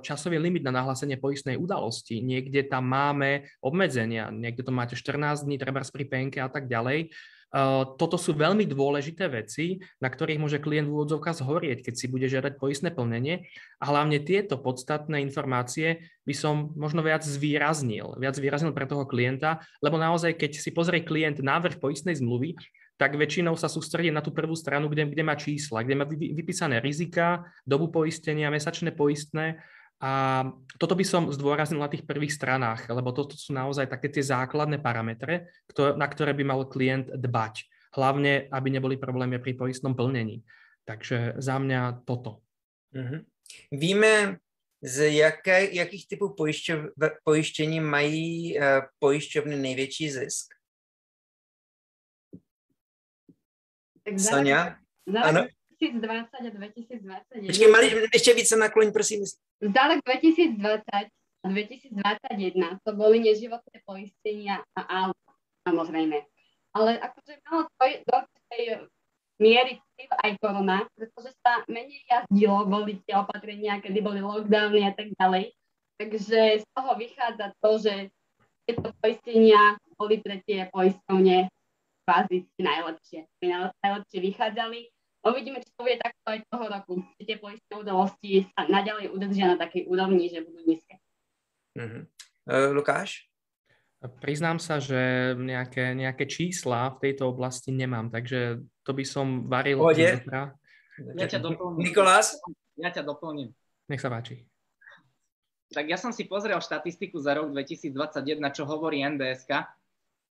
časový limit na nahlásenie poistnej udalosti. Niekde tam máme obmedzenia, niekde to máte 14 dní, treba pri penke a tak ďalej. Eh, toto sú veľmi dôležité veci, na ktorých môže klient v úvodzovkách zhorieť, keď si bude žiadať poistné plnenie. A hlavne tieto podstatné informácie by som možno viac zvýraznil, viac zvýraznil pre toho klienta, lebo naozaj, keď si pozrie klient návrh poistnej zmluvy, tak väčšinou sa sústredí na tú prvú stranu, kde, kde má čísla, kde má vypísané rizika, dobu poistenia, mesačné poistné a toto by som zdôraznil na tých prvých stranách, lebo toto sú naozaj také tie základné parametre, na ktoré by mal klient dbať. Hlavne, aby neboli problémy pri poistnom plnení. Takže za mňa toto. Mm-hmm. Víme, z jaké, jakých typů pojišťov, pojištění mají uh, pojišťovny největší zisk? Tak Sonia? Za Ano. 2020 a 2021. Počkej, ještě více nakloň, prosím. Za rok 2020 a 2021 to boli neživotné poistenia a auto, samozrejme. Ale akože malo to do tej miery vplyv aj korona, pretože sa menej jazdilo, boli tie opatrenia, kedy boli lockdowny a tak ďalej. Takže z toho vychádza to, že tieto poistenia boli pre tie poistovne kvázi najlepšie. Najlepšie vychádzali. Uvidíme, či to bude takto aj toho roku. Či tie poistné udalosti sa naďalej udržia na takej úrovni, že budú nízke. Mm-hmm. Uh, Lukáš? Priznám sa, že nejaké, nejaké čísla v tejto oblasti nemám, takže to by som varil. Pohode. Ja ťa doplním. Nikolás? Ja ťa doplním. Nech sa páči. Tak ja som si pozrel štatistiku za rok 2021, čo hovorí NDSK.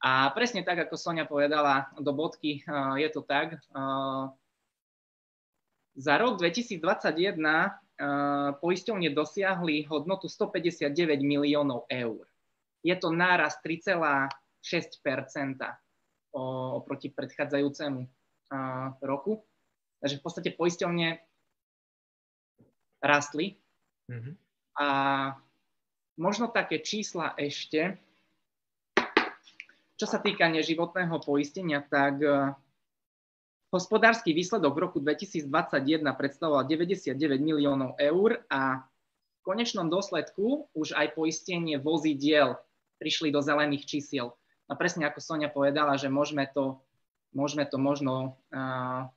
A presne tak, ako Sonia povedala do bodky, uh, je to tak. Za rok 2021 uh, poisťovne dosiahli hodnotu 159 miliónov eur. Je to náraz 3,6% oproti predchádzajúcemu uh, roku. Takže v podstate poisťovne rastli. Mm-hmm. A možno také čísla ešte, čo sa týka neživotného poistenia, tak uh, Hospodársky výsledok v roku 2021 predstavoval 99 miliónov eur a v konečnom dôsledku už aj poistenie vozidiel prišli do zelených čísiel. A presne ako Sonia povedala, že môžeme to, môžeme to možno uh,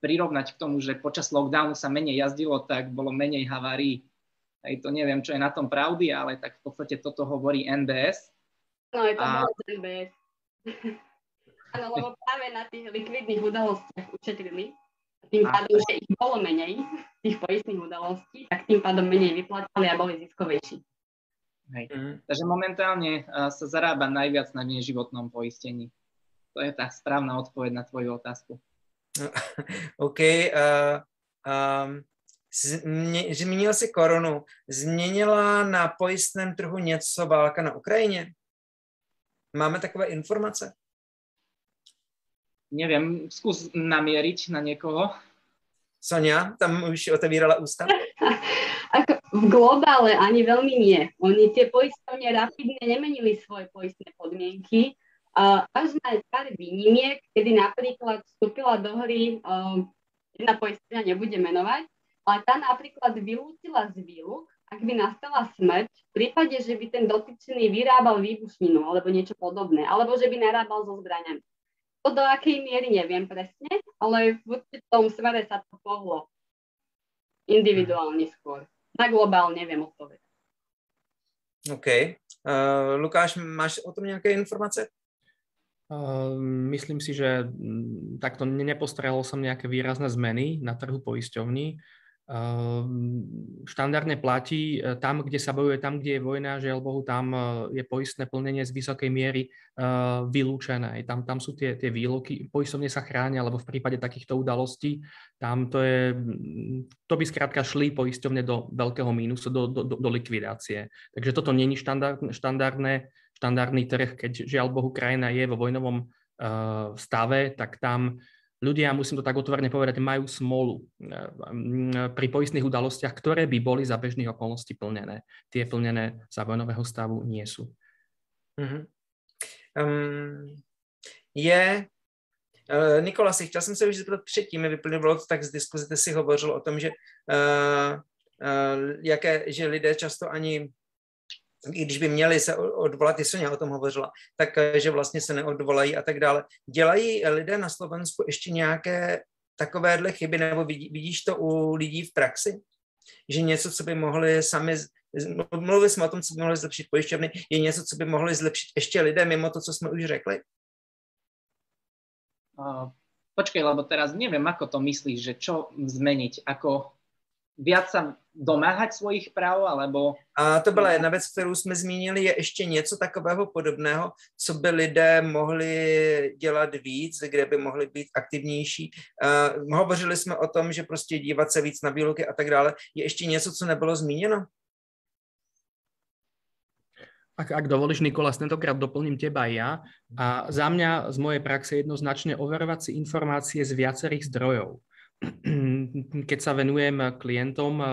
prirovnať k tomu, že počas lockdownu sa menej jazdilo, tak bolo menej havárií. Aj to neviem, čo je na tom pravdy, ale tak v podstate toto hovorí NDS. No, je to a... NBS. Áno, lebo práve na tých likvidných udalostiach ušetrili. Tým pádom, že ich bolo menej, tých poistných udalostí, tak tým pádom menej vyplácali a boli ziskovejší. Hej. Mm-hmm. Takže momentálne uh, sa zarába najviac na neživotnom poistení. To je tá správna odpoveď na tvoju otázku. OK. Uh, um, změ, zmínil si koronu. Změnila na pojistném trhu něco válka na Ukrajině? Máme takové informace? Neviem, skús namieriť na niekoho. Sonia, tam už otevírala ústa. Ako v globále ani veľmi nie. Oni tie poistovne rapidne nemenili svoje poistné podmienky, uh, až na pár výnimiek, kedy napríklad vstúpila do hry, uh, jedna poistovňa nebude menovať, ale tá napríklad vylúčila z výluk, ak by nastala smrť, v prípade, že by ten dotyčný vyrábal výbušninu alebo niečo podobné, alebo že by narábal so zbraniami. To do akej miery neviem presne, ale v určitom smere sa to pohlo individuálne skôr. Na globál neviem odpovedať. OK. Uh, Lukáš, máš o tom nějaké informace? Uh, myslím si, že mm, takto ne- nepostrehol som nejaké výrazné zmeny na trhu poisťovní. Uh, štandardne platí e, tam, kde sa bojuje, tam, kde je vojna, žiaľ Bohu, tam e, je poistné plnenie z vysokej miery uh, vylúčené. Tam, tam sú tie, tie výluky, poisťovne sa chránia, alebo v prípade takýchto udalostí, tam to je, mm, to by skrátka šli poisťovne do veľkého mínusu, do, do, do, likvidácie. Takže toto není štandard, štandardné, štandardný trh, keď žiaľ Bohu krajina je vo vojnovom stave, tak tam ľudia, musím to tak otvorene povedať, majú smolu uh, pri poistných udalostiach, ktoré by boli za bežných okolností plnené. Tie plnené za vojnového stavu nie sú. Mm-hmm. Um, je Uh, Nikolasi, chtěl jsem se už zeptat předtím, mi vyplnilo to tak z diskuze, ty si hovořil o tom, že, uh, uh, jaké, že lidé často ani, i když by měli se odvolat, i Sonia o tom hovořila, tak uh, že vlastně se neodvolají a tak dále. Dělají lidé na Slovensku ještě nějaké takovéhle chyby, nebo vidí, vidíš to u lidí v praxi? Že něco, co by mohli sami, mluvili jsme o tom, co by mohli zlepšit pojišťovny, je něco, co by mohli zlepšit ještě lidé mimo to, co jsme už řekli? Počkej, lebo teraz neviem, ako to myslíš, že čo zmeniť, ako viac sa domáhať svojich práv, alebo... A to byla jedna věc, kterou jsme zmínili, je ještě něco takového podobného, co by lidé mohli dělat víc, kde by mohli být aktivnější. Uh, hovořili jsme o tom, že prostě dívat se víc na bílky a tak dále. Je ještě něco, co nebylo zmíněno? Ak, ak dovolíš, Nikolas, tentokrát doplním teba aj ja. A za mňa z mojej praxe jednoznačne overovať si informácie z viacerých zdrojov. Keď sa venujem klientom eh,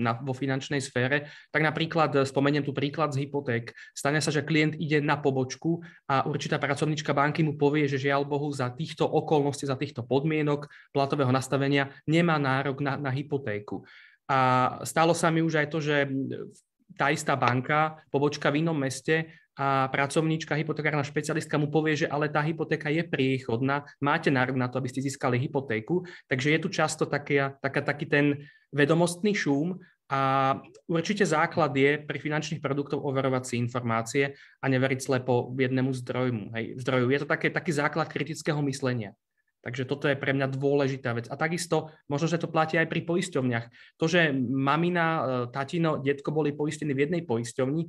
na, vo finančnej sfére, tak napríklad eh, spomeniem tu príklad z hypoték. Stane sa, že klient ide na pobočku a určitá pracovníčka banky mu povie, že žiaľ Bohu za týchto okolností, za týchto podmienok platového nastavenia nemá nárok na, na hypotéku. A stalo sa mi už aj to, že tá istá banka, pobočka v inom meste a pracovníčka, hypotekárna špecialistka mu povie, že ale tá hypotéka je priechodná, máte nárok na to, aby ste získali hypotéku. Takže je tu často také, taká, taký ten vedomostný šum a určite základ je pri finančných produktov overovať si informácie a neveriť slepo jednému zdroju. Hej, zdroju. Je to také, taký základ kritického myslenia. Takže toto je pre mňa dôležitá vec. A takisto, možno, že to platí aj pri poisťovniach. To, že mamina, e, tatino, detko boli poistení v jednej poisťovni, e,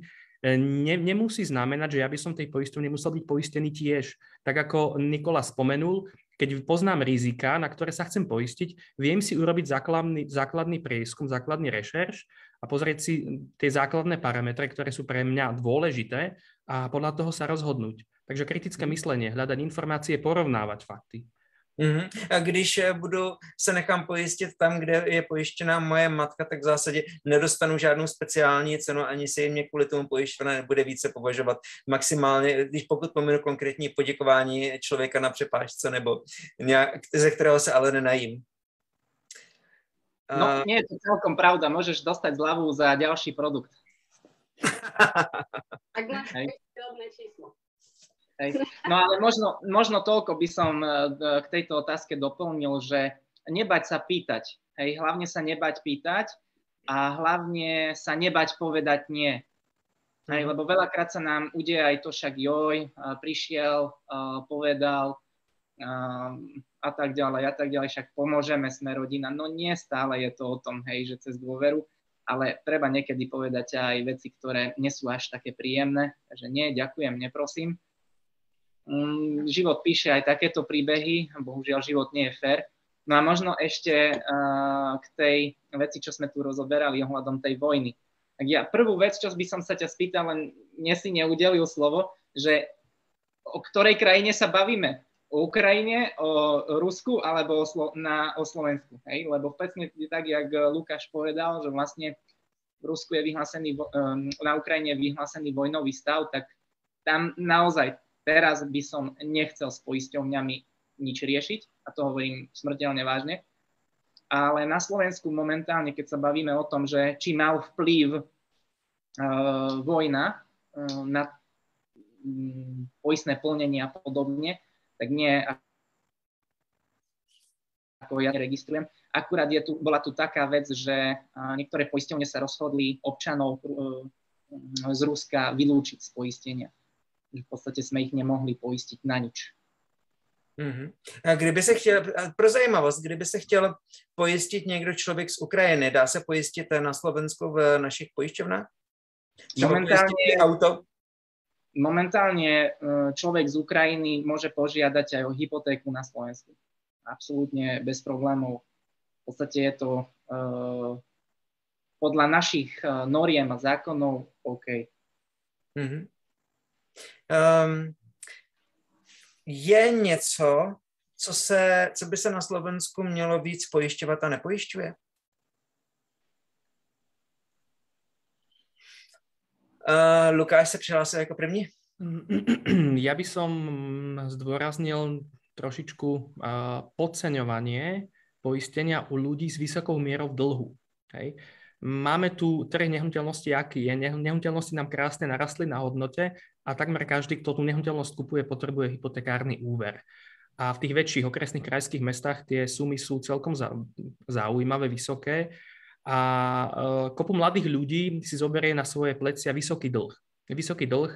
ne, nemusí znamenať, že ja by som tej poisťovni musel byť poistený tiež. Tak ako Nikola spomenul, keď poznám rizika, na ktoré sa chcem poistiť, viem si urobiť základný, základný prieskum, základný rešerš a pozrieť si tie základné parametre, ktoré sú pre mňa dôležité a podľa toho sa rozhodnúť. Takže kritické myslenie, hľadať informácie, porovnávať fakty. Mm-hmm. A když eh, budu se nechám pojistit tam, kde je pojištěná moje matka, tak v zásadě nedostanu žádnou speciální cenu, ani se jim kvůli tomu pojištěná nebude více považovat maximálně, když pokud pominu konkrétní poděkování člověka na přepážce nebo nějak, ze kterého se ale nenajím. No, nie je to celkom pravda. Môžeš dostať zľavu za ďalší produkt. tak máš číslo. Hej. No ale možno, možno toľko by som e, k tejto otázke doplnil, že nebať sa pýtať. Hej, hlavne sa nebať pýtať a hlavne sa nebať povedať nie. Hej, mhm. lebo veľakrát sa nám udeje aj to však joj, e, prišiel, e, povedal a tak ďalej, a tak ďalej, však pomôžeme, sme rodina. No nie stále je to o tom, hej, že cez dôveru, ale treba niekedy povedať aj veci, ktoré nie sú až také príjemné, takže nie, ďakujem, neprosím. Mm, život píše aj takéto príbehy, bohužiaľ život nie je fér. No a možno ešte uh, k tej veci, čo sme tu rozoberali ohľadom tej vojny. Tak ja prvú vec, čo by som sa ťa spýtal, len nie si neudelil slovo, že o ktorej krajine sa bavíme? O Ukrajine, o Rusku alebo o, Slo- na, o Slovensku. Hej? Lebo presne tak, jak Lukáš povedal, že vlastne v Rusku je vyhlásený, um, na Ukrajine je vyhlásený vojnový stav, tak tam naozaj Teraz by som nechcel s poisťovňami nič riešiť a to hovorím smrteľne vážne. Ale na Slovensku momentálne, keď sa bavíme o tom, že či mal vplyv uh, vojna uh, na um, poistné plnenie a podobne, tak nie ako ja registrujem. Akurát je tu, bola tu taká vec, že uh, niektoré poisťovne sa rozhodli občanov uh, z Ruska vylúčiť z poistenia v podstate sme ich nemohli poistiť na nič. Mm-hmm. A kdyby se chtěl, pro zajímavost, kdyby se chtěl pojistit někdo člověk z Ukrajiny, dá se pojistit na Slovensku v našich pojišťovnách? Momentálne, auto? momentálne e, človek z Ukrajiny môže požiadať aj o hypotéku na Slovensku. Absolútne bez problémov. V podstate je to uh, podľa našich noriem a zákonov OK. Mm-hmm. Um, je něco, co, se, co by se na Slovensku mělo víc pojišťovat a nepojišťuje? Uh, Lukáš se přihlásil jako první. Ja by som zdôraznil trošičku uh, podceňovanie poistenia u ľudí s vysokou mierou dlhu. Hej. Máme tu trh nehnuteľnosti, aký je. Nehnuteľnosti nám krásne narastli na hodnote a takmer každý, kto tú nehnuteľnosť kupuje, potrebuje hypotekárny úver. A v tých väčších okresných krajských mestách tie sumy sú celkom zaujímavé, vysoké a e, kopu mladých ľudí si zoberie na svoje plecia vysoký dlh. Vysoký dlh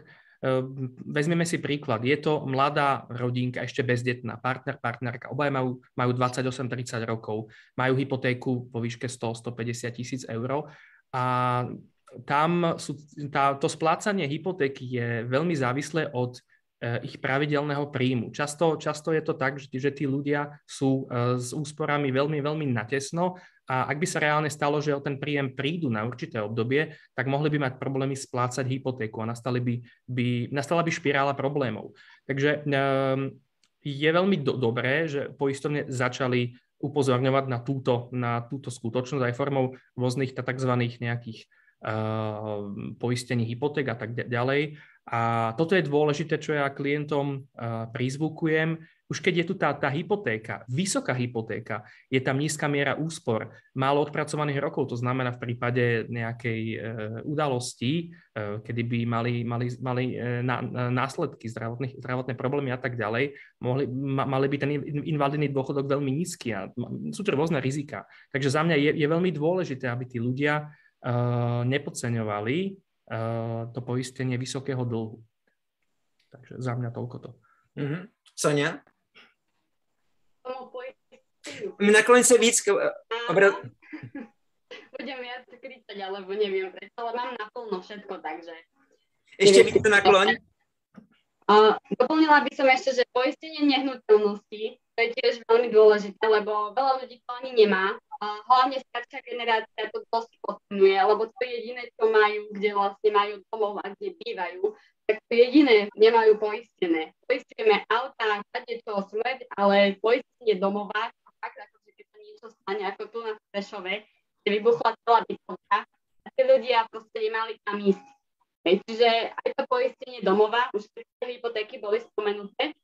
vezmeme si príklad. Je to mladá rodinka, ešte bezdetná, partner, partnerka. Obaja majú, majú 28-30 rokov, majú hypotéku vo výške 100-150 tisíc eur a tam sú, tá, to splácanie hypotéky je veľmi závislé od Eh, ich pravidelného príjmu. Často, často je to tak, že, že tí ľudia sú eh, s úsporami veľmi, veľmi natesno a ak by sa reálne stalo, že o ten príjem prídu na určité obdobie, tak mohli by mať problémy splácať hypotéku a nastali by, by, nastala by špirála problémov. Takže um, je veľmi do, dobré, že poistovne začali upozorňovať na túto, na túto skutočnosť aj formou rôznych tzv. nejakých poistení hypoték a tak ďalej. A toto je dôležité, čo ja klientom uh, prizvukujem. Už keď je tu tá, tá hypotéka, vysoká hypotéka, je tam nízka miera úspor, málo odpracovaných rokov, to znamená v prípade nejakej uh, udalosti, uh, kedy by mali, mali, mali uh, na, následky, zdravotné problémy a tak ďalej, mohli, ma, mali by ten invalidný dôchodok veľmi nízky a sú to rôzne rizika. Takže za mňa je, je veľmi dôležité, aby tí ľudia nepodceňovali Eh, to poistenie vysokého dlhu. Takže za mňa toľko to. Mm-hmm. Sonia? Nakloň sa víc. Obra... Budem viac kričať, alebo neviem prečo, ale mám naplno všetko, takže... Ešte víc nakloň. Uh, doplnila by som ešte, že poistenie nehnuteľnosti, to je tiež veľmi dôležité, lebo veľa ľudí to ani nemá hlavne staršia generácia to dosť podcenuje, lebo to je jediné, čo majú, kde vlastne majú domov a kde bývajú, tak to jediné nemajú poistené. Poistujeme auta, kade čo smrť, ale poistenie domova, fakt akože keď sa niečo stane, ako tu na Prešove, kde vybuchla celá bytovka, a tí ľudia proste nemali tam ísť. Čiže aj to poistenie domova, už tie hypotéky boli spomenuté.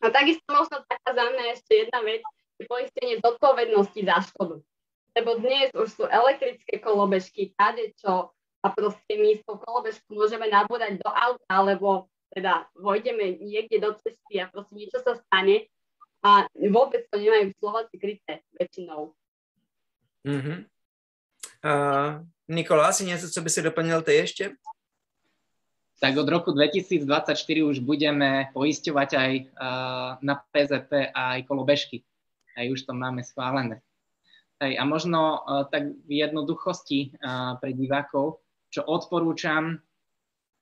A takisto možno taká za mňa ešte jedna vec, poistenie zodpovednosti za škodu lebo dnes už sú elektrické kolobežky, čo a proste my s tou kolobežkou môžeme nabúdať do auta, alebo teda vojdeme niekde do cesty a proste niečo sa stane a vôbec to nemajú Slováci kryté väčšinou. Mm-hmm. Uh, Nikola, asi niečo, co by si doplnil ty ešte? Tak od roku 2024 už budeme poisťovať aj uh, na PZP aj kolobežky. Aj už to máme schválené. Hej, a možno uh, tak v jednoduchosti uh, pre divákov, čo odporúčam,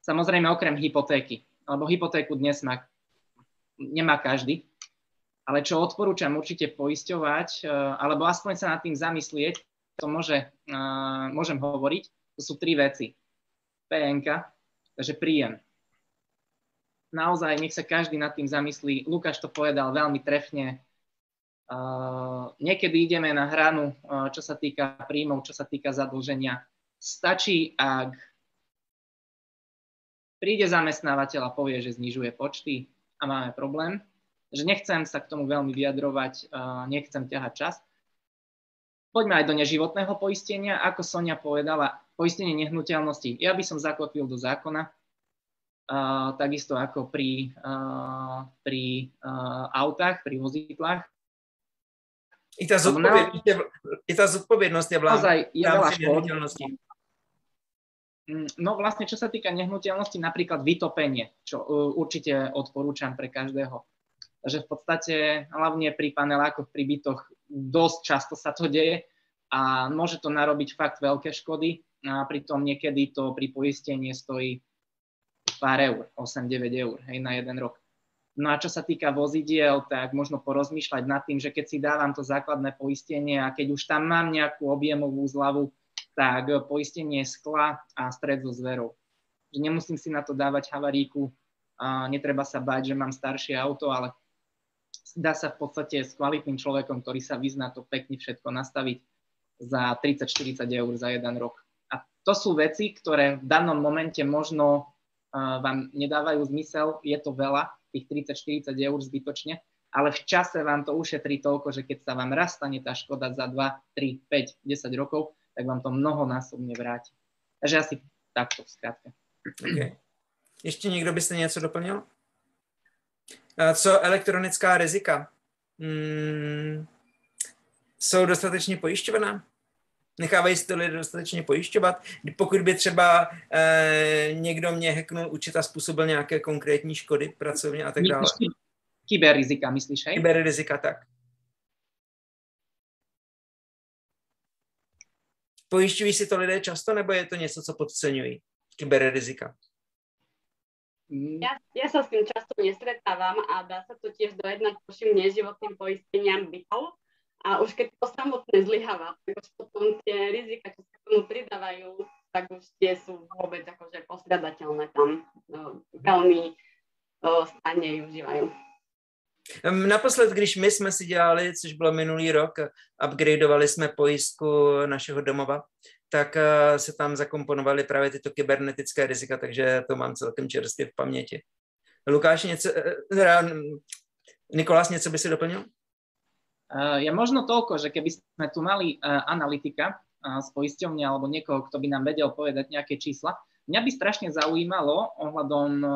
samozrejme okrem hypotéky, lebo hypotéku dnes má, nemá každý, ale čo odporúčam určite poisťovať, uh, alebo aspoň sa nad tým zamyslieť, to môže, uh, môžem hovoriť, to sú tri veci. PNK, takže príjem. Naozaj, nech sa každý nad tým zamyslí. Lukáš to povedal veľmi trefne, niekedy ideme na hranu, uh, čo sa týka príjmov, čo sa týka zadlženia. Stačí, ak príde zamestnávateľ a povie, že znižuje počty a máme problém, že nechcem sa k tomu veľmi vyjadrovať, uh, nechcem ťahať čas. Poďme aj do neživotného poistenia. Ako Sonia povedala, poistenie nehnuteľnosti. Ja by som zakotvil do zákona, takisto ako pri, pri autách, pri vozidlách, i tá zodpovednosť, je, i tá zodpovednosť je Naozaj je veľa nehnuteľnosti. Mm, no vlastne, čo sa týka nehnuteľnosti, napríklad vytopenie, čo uh, určite odporúčam pre každého. Takže v podstate, hlavne pri panelákoch, pri bytoch, dosť často sa to deje a môže to narobiť fakt veľké škody a pritom niekedy to pri poistení stojí pár eur, 8-9 eur, hej, na jeden rok. No a čo sa týka vozidiel, tak možno porozmýšľať nad tým, že keď si dávam to základné poistenie a keď už tam mám nejakú objemovú zľavu, tak poistenie skla a stred so zverou. Že nemusím si na to dávať havaríku, a netreba sa báť, že mám staršie auto, ale dá sa v podstate s kvalitným človekom, ktorý sa vyzná to pekne všetko nastaviť za 30-40 eur za jeden rok. A to sú veci, ktoré v danom momente možno vám nedávajú zmysel, je to veľa, tých 30-40 eur zbytočne, ale v čase vám to ušetrí toľko, že keď sa vám raz stane tá škoda za 2, 3, 5, 10 rokov, tak vám to mnohonásobne vráti. Takže asi takto v skratke. Okay. Ještě někdo byste něco doplnil? Co elektronická rizika? Hmm, jsou dostatečně pojišťovaná? Nechávají si to lidé dostatečně pojišťovat? Pokud by třeba eh, někdo mě hacknul učit a způsobil nějaké konkrétní škody pracovně a tak dále. Kyberrizika, myslíš, hej? Kyberrizika, tak. Pojišťují si to lidé často, nebo je to něco, co podceňují? Kyberrizika. Mm. Ja, ja sa s tým často nestretávam a dá sa to tiež dojednať poším neživotným poisteniam bytov. A už keď to samotné zlyháva, tak už potom tie rizika, čo sa k tomu pridávajú, tak už tie sú vôbec akože postradateľné tam. No, veľmi no, stane užívajú. Naposled, když my jsme si dělali, což bylo minulý rok, upgradeovali jsme pojistku našeho domova, tak eh, se tam zakomponovaly právě tyto kybernetické rizika, takže to mám celkem čerstvě v paměti. Lukáš, něco, teda, Nikolás, něco by si doplnil? Uh, ja možno toľko, že keby sme tu mali uh, analytika uh, z poisťovne alebo niekoho, kto by nám vedel povedať nejaké čísla, mňa by strašne zaujímalo ohľadom uh,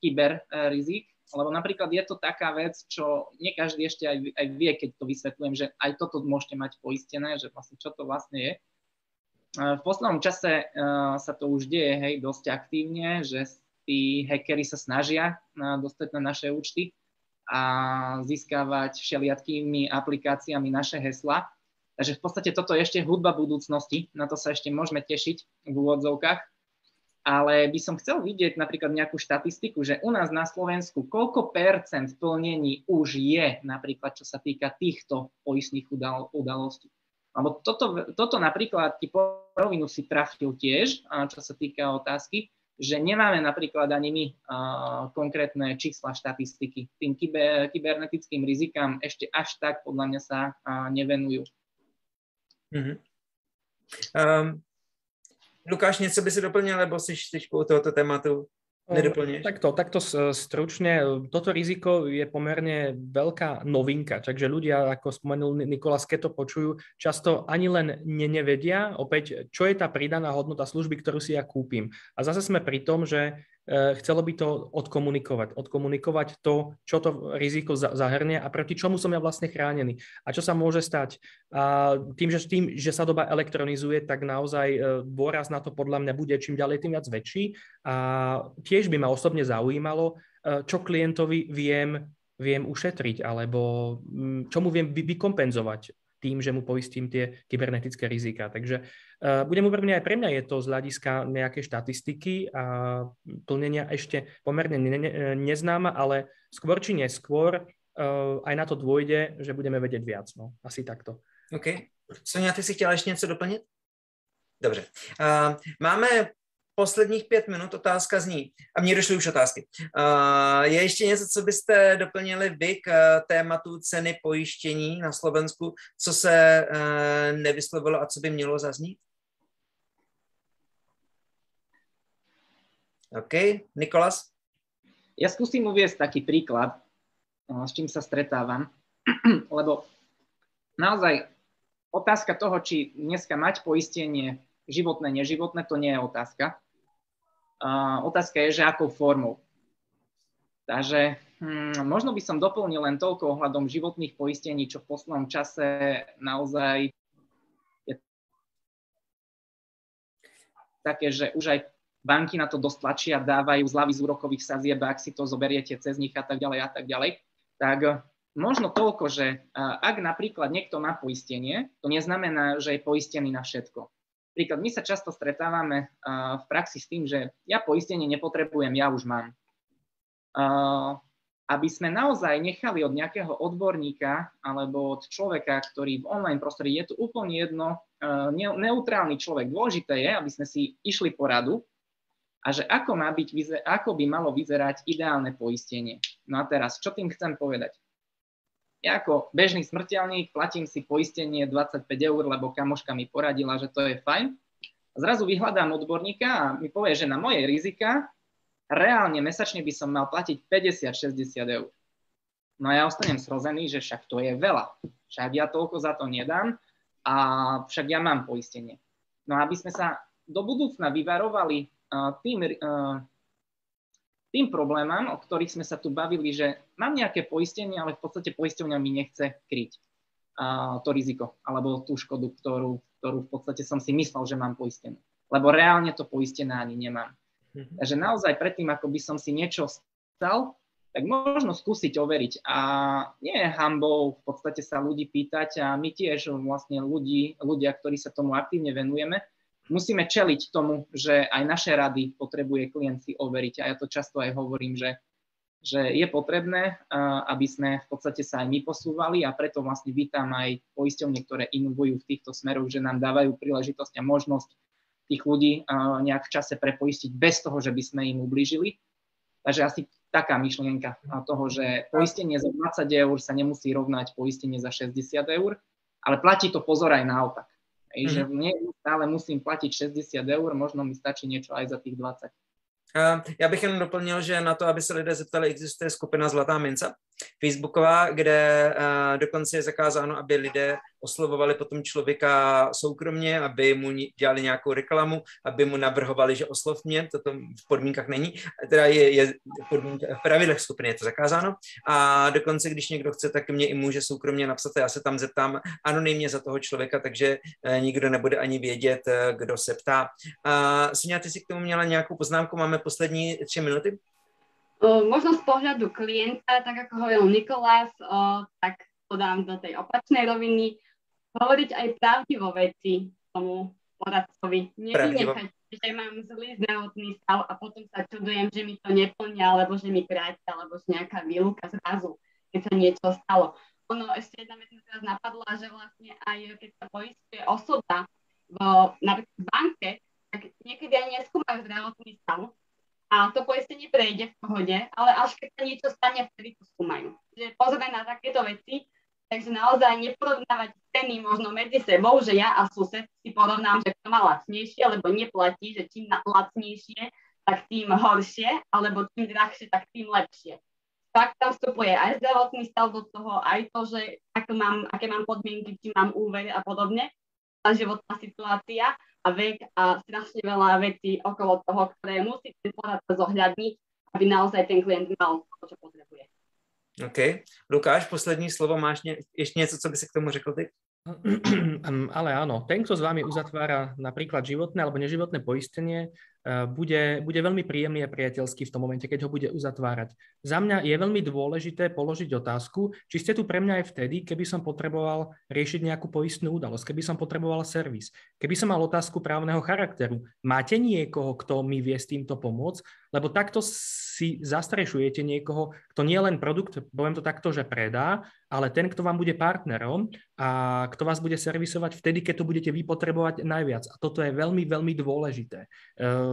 kyberrizik, lebo napríklad je to taká vec, čo nie každý ešte aj, aj vie, keď to vysvetľujem, že aj toto môžete mať poistené, že vlastne čo to vlastne je. V poslednom čase sa to už deje hej, dosť aktívne, že tí hackery sa snažia dostať na naše účty a získavať všelijakými aplikáciami naše hesla. Takže v podstate toto je ešte hudba budúcnosti, na to sa ešte môžeme tešiť v úvodzovkách ale by som chcel vidieť napríklad nejakú štatistiku, že u nás na Slovensku koľko percent plnení už je napríklad, čo sa týka týchto poistných udal- udalostí. Lebo toto, toto napríklad ti porovinu si trafil tiež, čo sa týka otázky, že nemáme napríklad ani my konkrétne čísla štatistiky. Tým kyber, kybernetickým rizikám ešte až tak podľa mňa sa nevenujú. Mm-hmm. Um, Lukáš, něco by si doplnil, nebo jsi teď u tohoto tématu? Nedoplníš? Takto, takto stručne. Toto riziko je pomerne veľká novinka, takže ľudia, ako spomenul Nikolas, keď to počujú, často ani len nevedia opäť, čo je tá pridaná hodnota služby, ktorú si ja kúpim. A zase sme pri tom, že chcelo by to odkomunikovať. Odkomunikovať to, čo to riziko zahrnie a proti čomu som ja vlastne chránený. A čo sa môže stať? A tým, že, tým, že sa doba elektronizuje, tak naozaj eh, dôraz na to podľa mňa bude čím ďalej tým viac väčší. A tiež by ma osobne zaujímalo, eh, čo klientovi viem viem ušetriť, alebo mm, čo mu viem vykompenzovať tým, že mu poistím tie kybernetické rizika. Takže uh, budem úprimný, aj pre mňa je to z hľadiska nejakej štatistiky a plnenia ešte pomerne ne, ne, neznáma, ale skôr či neskôr uh, aj na to dôjde, že budeme vedieť viac. No, asi takto. OK. Sonia, ty si chtěla ještě něco doplnit? Dobře. Uh, máme posledních pět minut otázka zní, a mně došly už otázky. Uh, je ještě něco, co byste doplnili vy k uh, tématu ceny pojištění na Slovensku, co se uh, nevyslovilo a co by mělo zaznít? OK, Nikolas? Ja skúsim uviesť taký príklad, s čím sa stretávam, lebo naozaj otázka toho, či dneska mať poistenie životné, neživotné, to nie je otázka. Otázka je, že akou formou. Takže hm, možno by som doplnil len toľko ohľadom životných poistení, čo v poslednom čase naozaj je také, že už aj banky na to dosť tlačia, dávajú zľavy z úrokových sazieb, ak si to zoberiete cez nich a tak ďalej a tak ďalej. Tak možno toľko, že ak napríklad niekto má poistenie, to neznamená, že je poistený na všetko. Príklad, my sa často stretávame v praxi s tým, že ja poistenie nepotrebujem, ja už mám. Aby sme naozaj nechali od nejakého odborníka alebo od človeka, ktorý v online prostredí je to úplne jedno, ne, neutrálny človek. Dôležité je, aby sme si išli poradu a že ako, má byť, ako by malo vyzerať ideálne poistenie. No a teraz, čo tým chcem povedať? Ja ako bežný smrteľník platím si poistenie 25 eur, lebo kamoška mi poradila, že to je fajn. Zrazu vyhľadám odborníka a mi povie, že na moje rizika reálne mesačne by som mal platiť 50-60 eur. No a ja ostanem srozený, že však to je veľa. Však ja toľko za to nedám a však ja mám poistenie. No aby sme sa do budúcna vyvarovali uh, tým uh, tým problémom, o ktorých sme sa tu bavili, že mám nejaké poistenie, ale v podstate poisťovňa mi nechce kryť. to riziko alebo tú škodu, ktorú, ktorú v podstate som si myslel, že mám poistenú. Lebo reálne to poistené ani nemám. Mm-hmm. Takže naozaj predtým, ako by som si niečo stal, tak možno skúsiť overiť. A nie je hambou v podstate sa ľudí pýtať a my tiež vlastne ľudí, ľudia, ktorí sa tomu aktívne venujeme, musíme čeliť tomu, že aj naše rady potrebuje klient si overiť. A ja to často aj hovorím, že, že je potrebné, aby sme v podstate sa aj my posúvali a preto vlastne vítam aj poisťovne, ktoré inovujú v týchto smeroch, že nám dávajú príležitosť a možnosť tých ľudí nejak v čase prepoistiť bez toho, že by sme im ublížili. Takže asi taká myšlienka toho, že poistenie za 20 eur sa nemusí rovnať poistenie za 60 eur, ale platí to pozor aj naopak. Hej, mm-hmm. že mhm. nie stále musím platiť 60 eur, možno mi stačí niečo aj za tých 20. Já bych jenom doplnil, že na to, aby se lidé zeptali, existuje skupina Zlatá mince, Facebooková, kde dokonce je zakázáno, aby lidé oslovovali potom člověka soukromně, aby mu dělali nějakou reklamu, aby mu navrhovali, že oslov mě, to v podmínkách není, teda je, je v pravidlech skupiny je to zakázáno a dokonce, když někdo chce, tak mě i může soukromně napsat, já se tam zeptám anonymně za toho člověka, takže eh, nikdo nebude ani vědět, eh, kdo se ptá. Sonia, ty si k tomu měla nějakou poznámku, máme poslední tři minuty? Možno z pohľadu klienta, tak ako hovoril Nikolás, tak podám do tej opačnej roviny hovoriť aj pravdivo veci tomu poradcovi. Nevynechať, že mám zlý zdravotný stav a potom sa čudujem, že mi to neplnia, alebo že mi kráti, alebo že nejaká výluka zrazu, keď sa niečo stalo. Ono, ešte jedna vec mi teraz napadla, že vlastne aj keď sa poistuje osoba v, v banke, tak niekedy ani neskúmajú zdravotný stav a to poistenie prejde v pohode, ale až keď sa niečo stane, vtedy to skúmajú. Že pozrieme na takéto veci, Takže naozaj neporovnávať ceny možno medzi sebou, že ja a sused si porovnám, že kto má lacnejšie, lebo neplatí, že čím lacnejšie, tak tým horšie, alebo čím drahšie, tak tým lepšie. Tak tam vstupuje aj zdravotný stav do toho, aj to, že ako mám, aké mám podmienky, či mám úver a podobne, tá životná situácia a vek a strašne veľa vecí okolo toho, ktoré musí ten poradca zohľadniť, aby naozaj ten klient mal to, čo potrebuje. OK. Lukáš, poslední slovo. Máš ně, ještě něco, co by si k tomu řekl ty? Ale áno, ten, kto s vami uzatvára napríklad životné alebo neživotné poistenie, eh, bude, bude veľmi príjemný a priateľský v tom momente, keď ho bude uzatvárať. Za mňa je veľmi dôležité položiť otázku, či ste tu pre mňa aj vtedy, keby som potreboval riešiť nejakú poistnú udalosť, keby som potreboval servis, keby som mal otázku právneho charakteru. Máte niekoho, kto mi vie s týmto pomôcť? Lebo takto si zastrešujete niekoho, kto nie len produkt, poviem to takto, že predá, ale ten, kto vám bude partnerom a kto vás bude servisovať vtedy, keď to budete vy potrebovať najviac. A toto je veľmi, veľmi dôležité. E,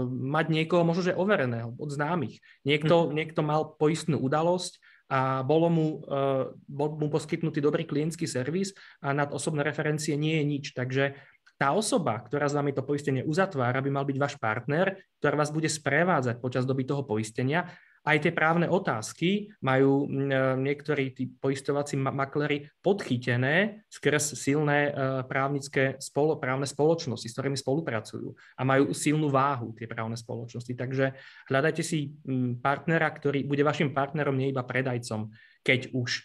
mať niekoho možno, že overeného, od známych. Niekto, mm. niekto mal poistnú udalosť, a bolo mu, uh, bol mu poskytnutý dobrý klientský servis a nad osobné referencie nie je nič. Takže tá osoba, ktorá s vami to poistenie uzatvára, by mal byť váš partner, ktorá vás bude sprevádzať počas doby toho poistenia. Aj tie právne otázky majú e, niektorí tí poistovací maklery podchytené skrz silné e, právnické spolo, právne spoločnosti, s ktorými spolupracujú a majú silnú váhu tie právne spoločnosti. Takže hľadajte si partnera, ktorý bude vašim partnerom, nie iba predajcom, keď už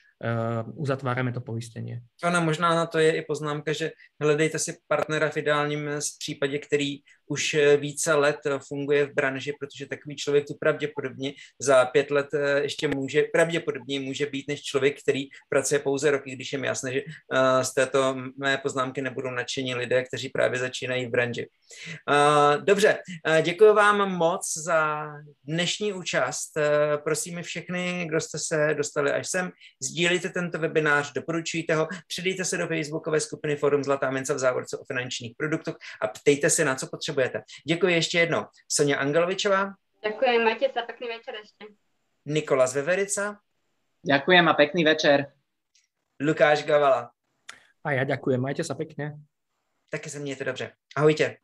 uzatvárame to poistenie. Ano, možná na to je i poznámka, že hledejte si partnera v ideálním případě, který už eh, více let eh, funguje v branži, protože takový člověk tu pravděpodobně za pět let ještě může, pravděpodobně může být než člověk, který pracuje pouze roky, když je mi jasné, že z této mé poznámky nebudou nadšení lidé, kteří právě začínají v branži. Dobře, děkuji vám moc za dnešní účast. Prosím všechny, kdo jste se dostali až sem, sdílejte tento webinář, doporučujte ho, přidejte se do facebookové skupiny Forum Zlatá mince v závorce o finančních produktech a ptejte se, na co potřebujete. Děkuji ještě jednou. Sonia Angelovičová. Ďakujem, majte sa, pekný večer ešte. Nikolas Veverica. Ďakujem a pekný večer. Lukáš Gavala. A ja ďakujem, majte sa pekne. Taky se mějte dobře. Ahojte.